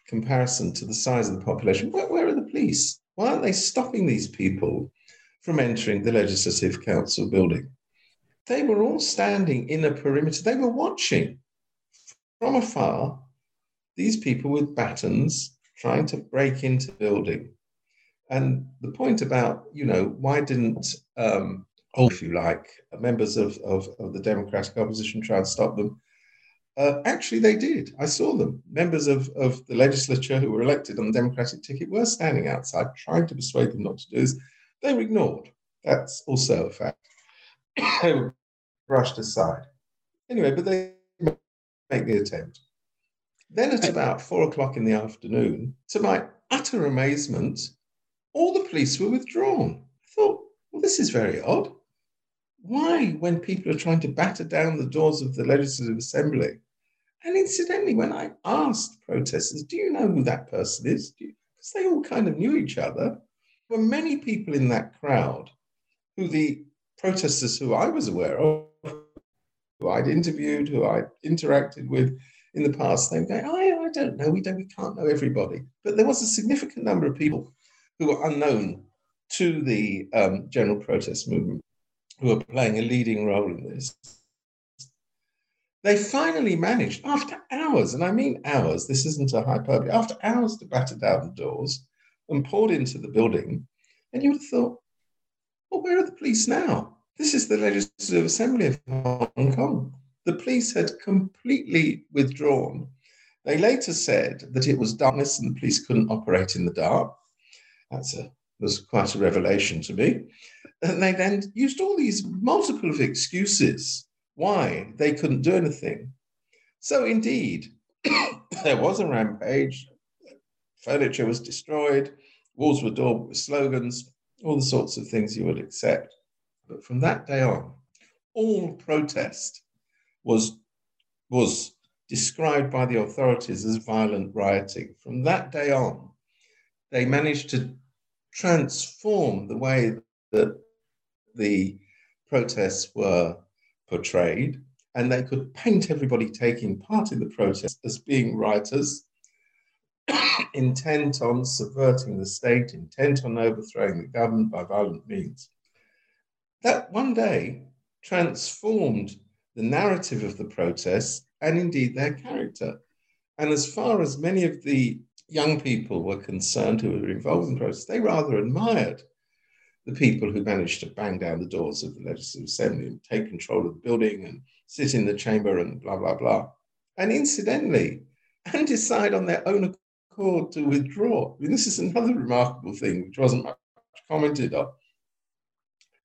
C: comparison to the size of the population. Where, where are the police? Why aren't they stopping these people from entering the Legislative Council building? They were all standing in a perimeter. They were watching from afar these people with batons trying to break into the building. And the point about, you know, why didn't, um, oh, if you like, members of, of, of the Democratic opposition try and stop them? Uh, actually, they did. I saw them. Members of, of the legislature who were elected on the Democratic ticket were standing outside trying to persuade them not to do this. They were ignored. That's also a fact. (coughs) they were brushed aside. Anyway, but they make the attempt. Then at about four o'clock in the afternoon, to my utter amazement, all the police were withdrawn. I thought, well, this is very odd. Why, when people are trying to batter down the doors of the Legislative Assembly, and incidentally, when I asked protesters, do you know who that person is? Because they all kind of knew each other. There were many people in that crowd who the protesters who I was aware of, who I'd interviewed, who I'd interacted with in the past, they were going, I, I don't know, we, don't, we can't know everybody. But there was a significant number of people who were unknown to the um, general protest movement who were playing a leading role in this. They finally managed, after hours, and I mean hours, this isn't a hyperbole, after hours to batter down the doors and poured into the building. And you would have thought, well, where are the police now? This is the Legislative Assembly of Hong Kong. The police had completely withdrawn. They later said that it was darkness and the police couldn't operate in the dark. That's a was quite a revelation to me. And they then used all these multiple of excuses why they couldn't do anything. So indeed, (coughs) there was a rampage. Furniture was destroyed. Walls were daubed with slogans, all the sorts of things you would accept. But from that day on, all protest was, was described by the authorities as violent rioting. From that day on, they managed to transform the way that the protests were portrayed, and they could paint everybody taking part in the protest as being rioters, (coughs) intent on subverting the state, intent on overthrowing the government by violent means. That one day transformed the narrative of the protests and indeed their character. And as far as many of the young people were concerned who were involved in the process, they rather admired the people who managed to bang down the doors of the Legislative Assembly and take control of the building and sit in the chamber and blah, blah, blah. And incidentally, and decide on their own accord to withdraw. I mean, this is another remarkable thing which wasn't much commented on.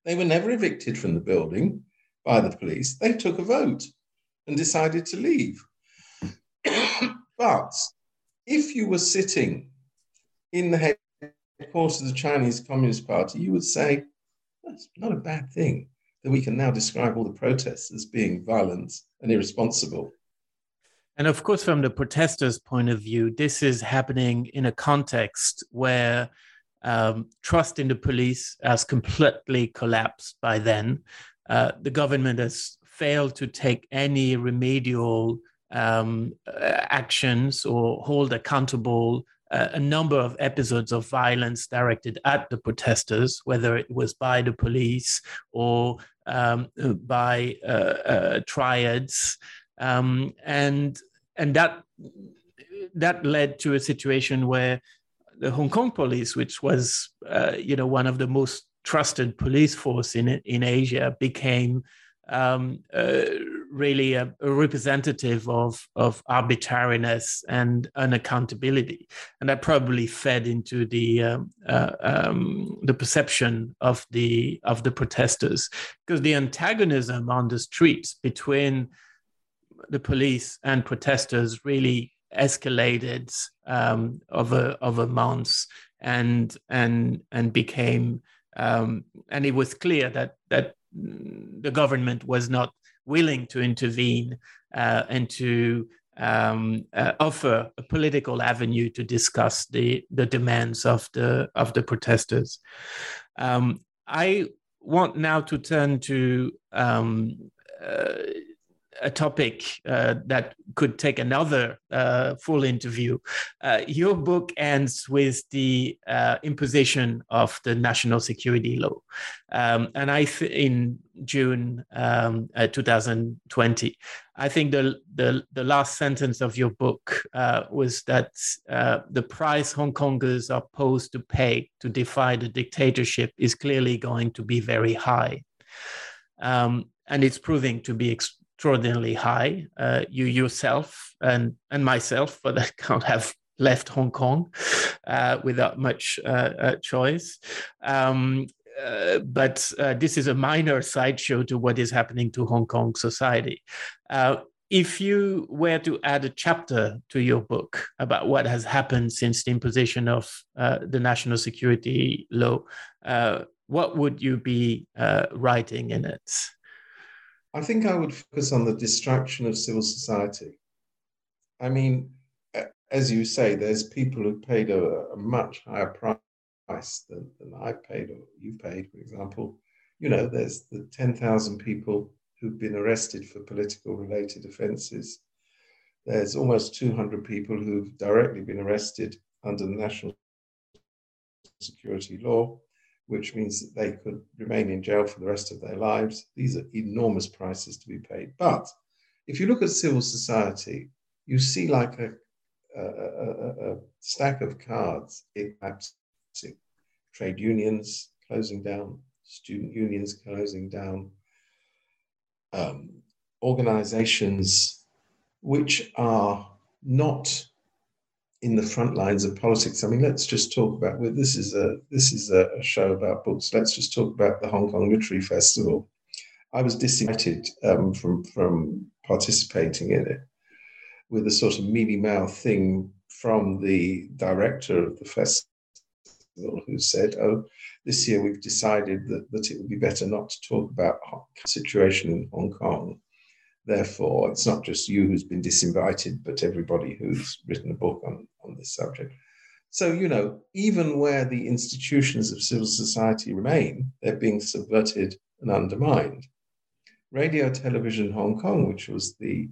C: They were never evicted from the building by the police. They took a vote and decided to leave. (coughs) but if you were sitting in the headquarters of the Chinese Communist Party, you would say, that's not a bad thing that we can now describe all the protests as being violent and irresponsible.
B: And of course, from the protesters' point of view, this is happening in a context where um, trust in the police has completely collapsed by then. Uh, the government has failed to take any remedial um, uh, actions or hold accountable uh, a number of episodes of violence directed at the protesters, whether it was by the police or um, by uh, uh, triads, um, and and that that led to a situation where the Hong Kong police, which was uh, you know one of the most trusted police force in in Asia, became um, uh, really a, a, representative of, of arbitrariness and unaccountability, and that probably fed into the um, uh, um, the perception of the of the protesters. Because the antagonism on the streets between the police and protesters really escalated um, over over months and and and became um, and it was clear that that the government was not willing to intervene uh, and to um, uh, offer a political avenue to discuss the, the demands of the of the protesters. Um, I want now to turn to um, uh, a topic uh, that could take another uh, full interview. Uh, your book ends with the uh, imposition of the national security law, um, and I th- in June um, uh, 2020. I think the, the the last sentence of your book uh, was that the price Hong Kongers are posed to pay to defy the dictatorship is clearly going to be very high. Um, and it's proving to be ex- extraordinarily high. Uh, you yourself and and myself, but I (laughs) can't have left Hong Kong uh, without much uh, uh choice. Um, uh, but uh, this is a minor sideshow to what is happening to Hong Kong society. if you were to add a chapter to your book about what has happened since the imposition of the national security law, what would you be writing in it?
C: I think I would focus on the distraction of civil society. I mean, as you say, there's people who paid a, a much higher price than, than I paid or you paid, for example. You know, there's the 10,000 people who've been arrested for political related offences. There's almost 200 people who've directly been arrested under the national security law which means that they could remain in jail for the rest of their lives. These are enormous prices to be paid. But if you look at civil society, you see like a, a, a, a stack of cards. Trade unions closing down, student unions closing down, um, organizations which are not in the front lines of politics. I mean, let's just talk about. Well, this is a this is a, show about books. Let's just talk about the Hong Kong Literary Festival. I was disinvited um, from from participating in it with a sort of mealy mouth thing from the director of the festival, who said, "Oh, this year we've decided that that it would be better not to talk about the situation in Hong Kong." Therefore, it's not just you who's been disinvited, but everybody who's written a book on, on this subject. So, you know, even where the institutions of civil society remain, they're being subverted and undermined. Radio Television Hong Kong, which was the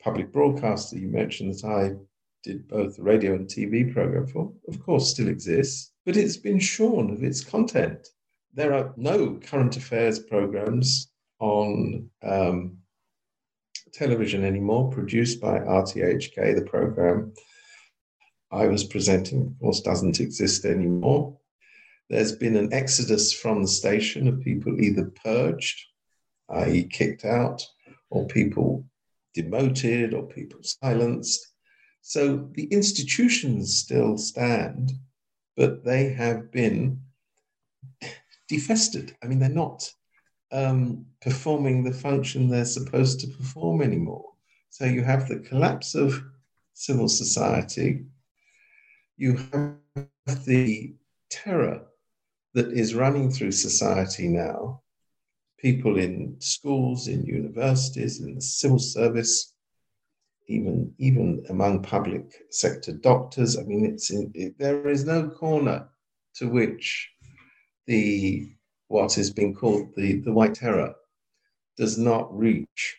C: public broadcaster you mentioned that I did both the radio and TV program for, of course, still exists, but it's been shorn of its content. There are no current affairs programs on um, television anymore, produced by RTHK. The program I was presenting, of course, doesn't exist anymore. There's been an exodus from the station of people either purged, i.e., kicked out, or people demoted, or people silenced. So the institutions still stand, but they have been defested. I mean, they're not um, performing the function they're supposed to perform anymore. So you have the collapse of civil society, you have the terror that is running through society now. People in schools, in universities, in the civil service, even even among public sector doctors. I mean, it's in, it, there is no corner to which the what has been called the, the white terror does not reach.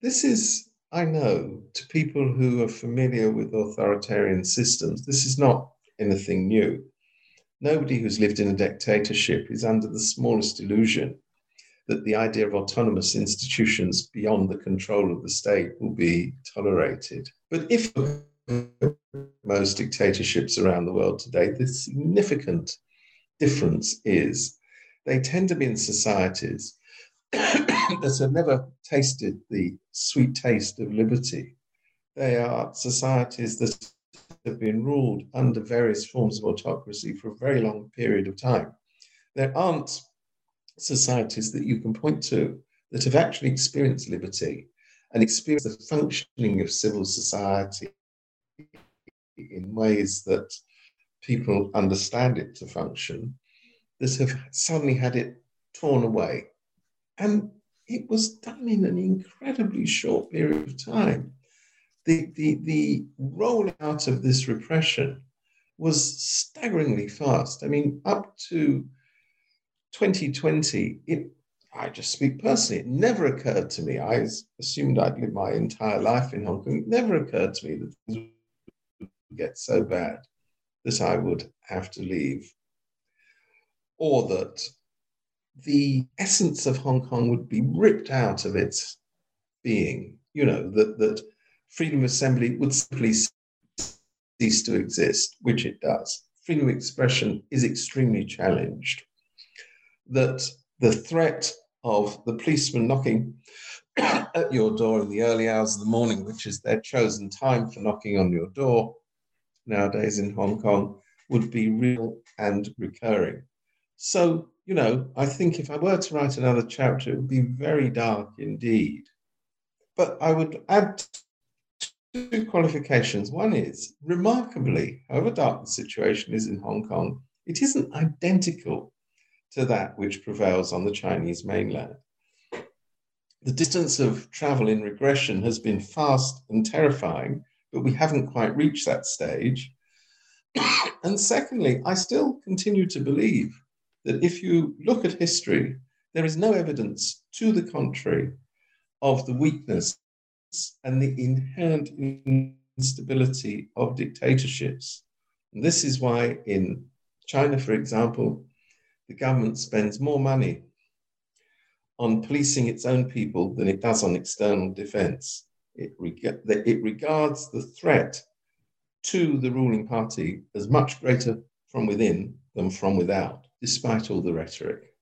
C: This is, I know, to people who are familiar with authoritarian systems, this is not anything new. Nobody who's lived in a dictatorship is under the smallest illusion that the idea of autonomous institutions beyond the control of the state will be tolerated. But if most dictatorships around the world today, the significant difference is they tend to be in societies (coughs) that have never tasted the sweet taste of liberty. They are societies that have been ruled under various forms of autocracy for a very long period of time. There aren't societies that you can point to that have actually experienced liberty and experienced the functioning of civil society in ways that people understand it to function that have suddenly had it torn away. And it was done in an incredibly short period of time. The, the, the rolling out of this repression was staggeringly fast. I mean, up to 2020, it, I just speak personally, it never occurred to me. I assumed I'd lived my entire life in Hong Kong. It never occurred to me that things would get so bad that I would have to leave or that the essence of Hong Kong would be ripped out of its being, you know, that, that freedom of assembly would simply cease to exist, which it does. Freedom of expression is extremely challenged. That the threat of the policeman knocking (coughs) at your door in the early hours of the morning, which is their chosen time for knocking on your door nowadays in Hong Kong, would be real and recurring. So, you know, I think if I were to write another chapter, it would be very dark indeed. But I would add two qualifications. One is, remarkably, however dark the situation is in Hong Kong, it isn't identical to that which prevails on the Chinese mainland. The distance of travel in regression has been fast and terrifying, but we haven't quite reached that stage. (coughs) and secondly, I still continue to believe that if you look at history, there is no evidence to the contrary of the weakness and the inherent instability of dictatorships. And this is why in China, for example, the government spends more money on policing its own people than it does on external defense. It, reg- it regards the threat to the ruling party as much greater from within than from without. Despite all the rhetoric.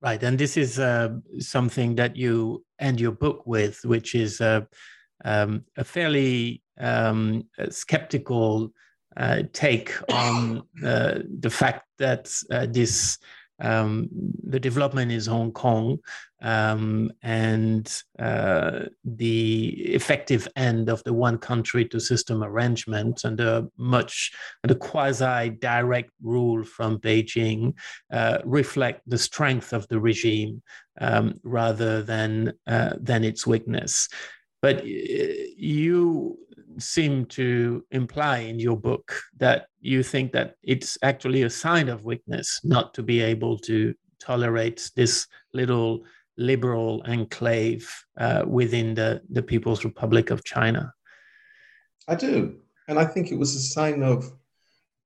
B: Right, and this is uh, something that you end your book with, which is uh, um, a fairly um, skeptical uh, take on uh, the fact that uh, this um, the development is Hong Kong um, and uh, the effective end of the one country two system arrangement and the much the quasi direct rule from Beijing uh, reflect the strength of the regime um, rather than uh, than its weakness. But uh, you seem to imply in your book that you think that it's actually a sign of weakness not to be able to tolerate this little liberal enclave uh, within the, the People's Republic of China.
C: I do. And I think it was a sign of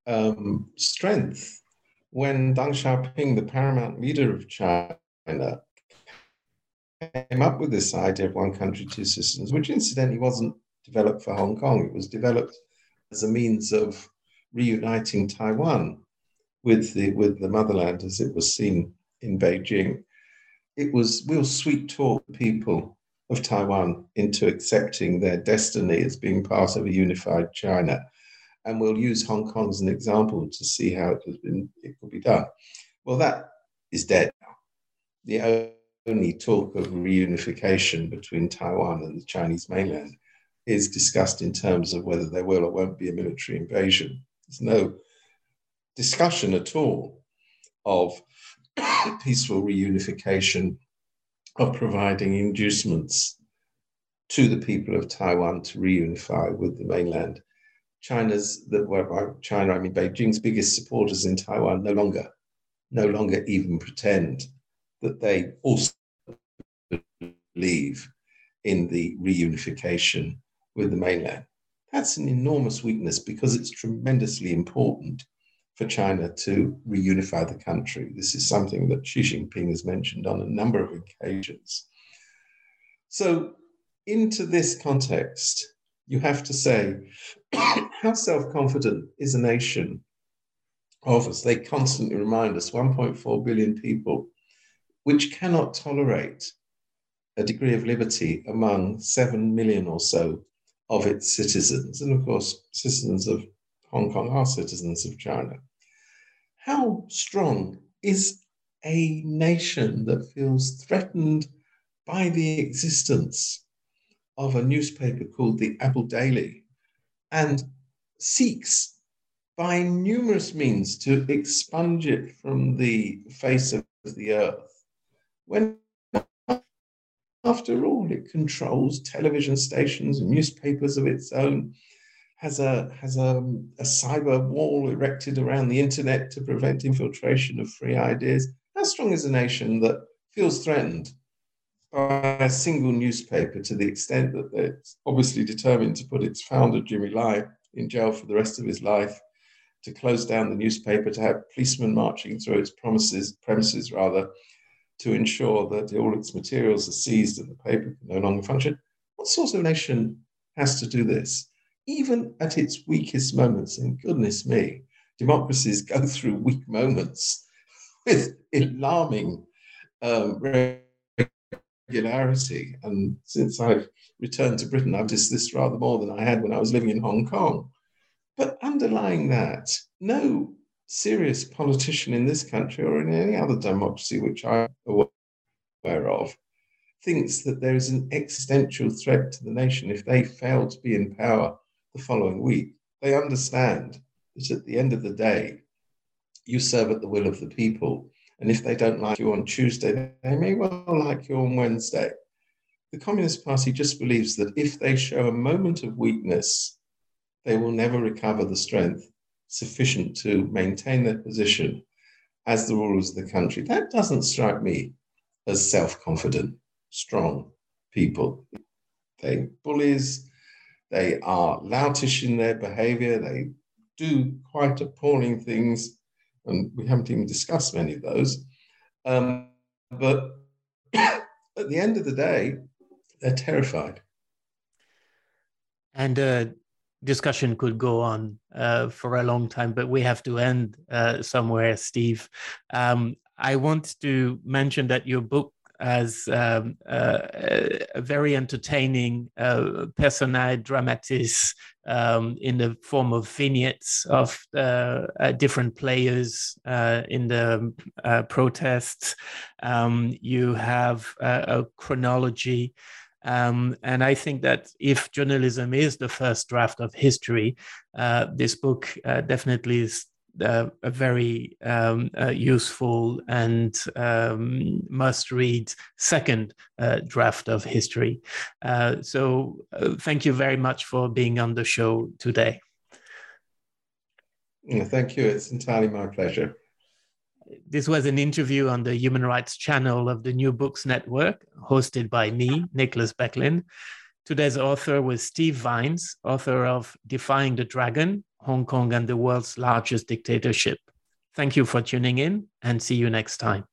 C: um, strength when Deng Xiaoping, the paramount leader of China, came up with this idea of one country, two systems, which incidentally wasn't developed for Hong Kong. It was developed as a means of reuniting Taiwan with the with the motherland as it was seen in Beijing. It was we'll sweet talk people of Taiwan into accepting their destiny as being part of a unified China. And we'll use Hong Kong as an example to see how it has been it could be done. Well, that is dead now. The only talk of reunification between Taiwan and the Chinese mainland is discussed in terms of whether there will or won't be a military invasion. There's no discussion at all of (coughs) peaceful reunification, of providing inducements to the people of Taiwan to reunify with the mainland. China's, the, well, China, I mean Beijing's biggest supporters in Taiwan no longer, no longer even pretend that they also believe in the reunification with the mainland. That's an enormous weakness because it's tremendously important for China to reunify the country. This is something that Xi Jinping has mentioned on a number of occasions. So, into this context, you have to say, (coughs) how self confident is a nation of, us? they constantly remind us, 1.4 billion people, which cannot tolerate a degree of liberty among 7 million or so of its citizens. And of course, citizens of Hong Kong are citizens of China. How strong is a nation that feels threatened by the existence of a newspaper called the Apple Daily and seeks by numerous means to expunge it from the face of the earth when after all, it controls television stations and newspapers of its own, has a has a, a cyber wall erected around the internet to prevent infiltration of free ideas. How strong is a nation that feels threatened by a single newspaper to the extent that it's obviously determined to put its founder, Jimmy Lai, in jail for the rest of his life, to close down the newspaper, to have policemen marching through its promises, premises rather, to ensure that all its materials are seized and the paper can no longer function. What sort of nation has to do this? Even at its weakest moments, and goodness me, democracies go (laughs) through weak moments (laughs) with alarming um, regularity. And since I've returned to Britain, I've noticed this rather more than I had when I was living in Hong Kong. But underlying that, no serious politician in this country or in any other democracy which I'm aware of thinks that there is an existential threat to the nation if they fail to be in power the following week. They understand that at the end of the day, you serve at the will of the people. And if they don't like you on Tuesday, they may well like you on Wednesday. The Communist Party just believes that if they show a moment of weakness, they will never recover the strength sufficient to maintain their position as the rulers of the country. That doesn't strike me as self confident, strong people. They bullies, they are loutish in their behavior, they do quite appalling things, and we haven't even discussed many of those. Um, but (coughs) at the end of the day, they're terrified.
B: And uh, discussion could go on uh, for a long time, but we have to end uh, somewhere, Steve. Um, I want to mention that your book has um, uh, a very entertaining uh, personae dramatis um, in the form of vignettes of uh, uh different players in the protests. Um, you have a chronology. Um, and I think that if journalism is the first draft of history, this book definitely is uh, a very um, uh, useful and um, must read second uh, draft of history. Uh, so, uh, thank you very much for being on the show today.
C: Yeah, thank you. It's entirely my pleasure.
B: This was an interview on the Human Rights channel of the New Books Network, hosted by me, Nicholas Bequelin. Today's author was Steve Vines, author of Defying the Dragon Hong Kong and the world's largest dictatorship. Thank you for tuning in and see you next time.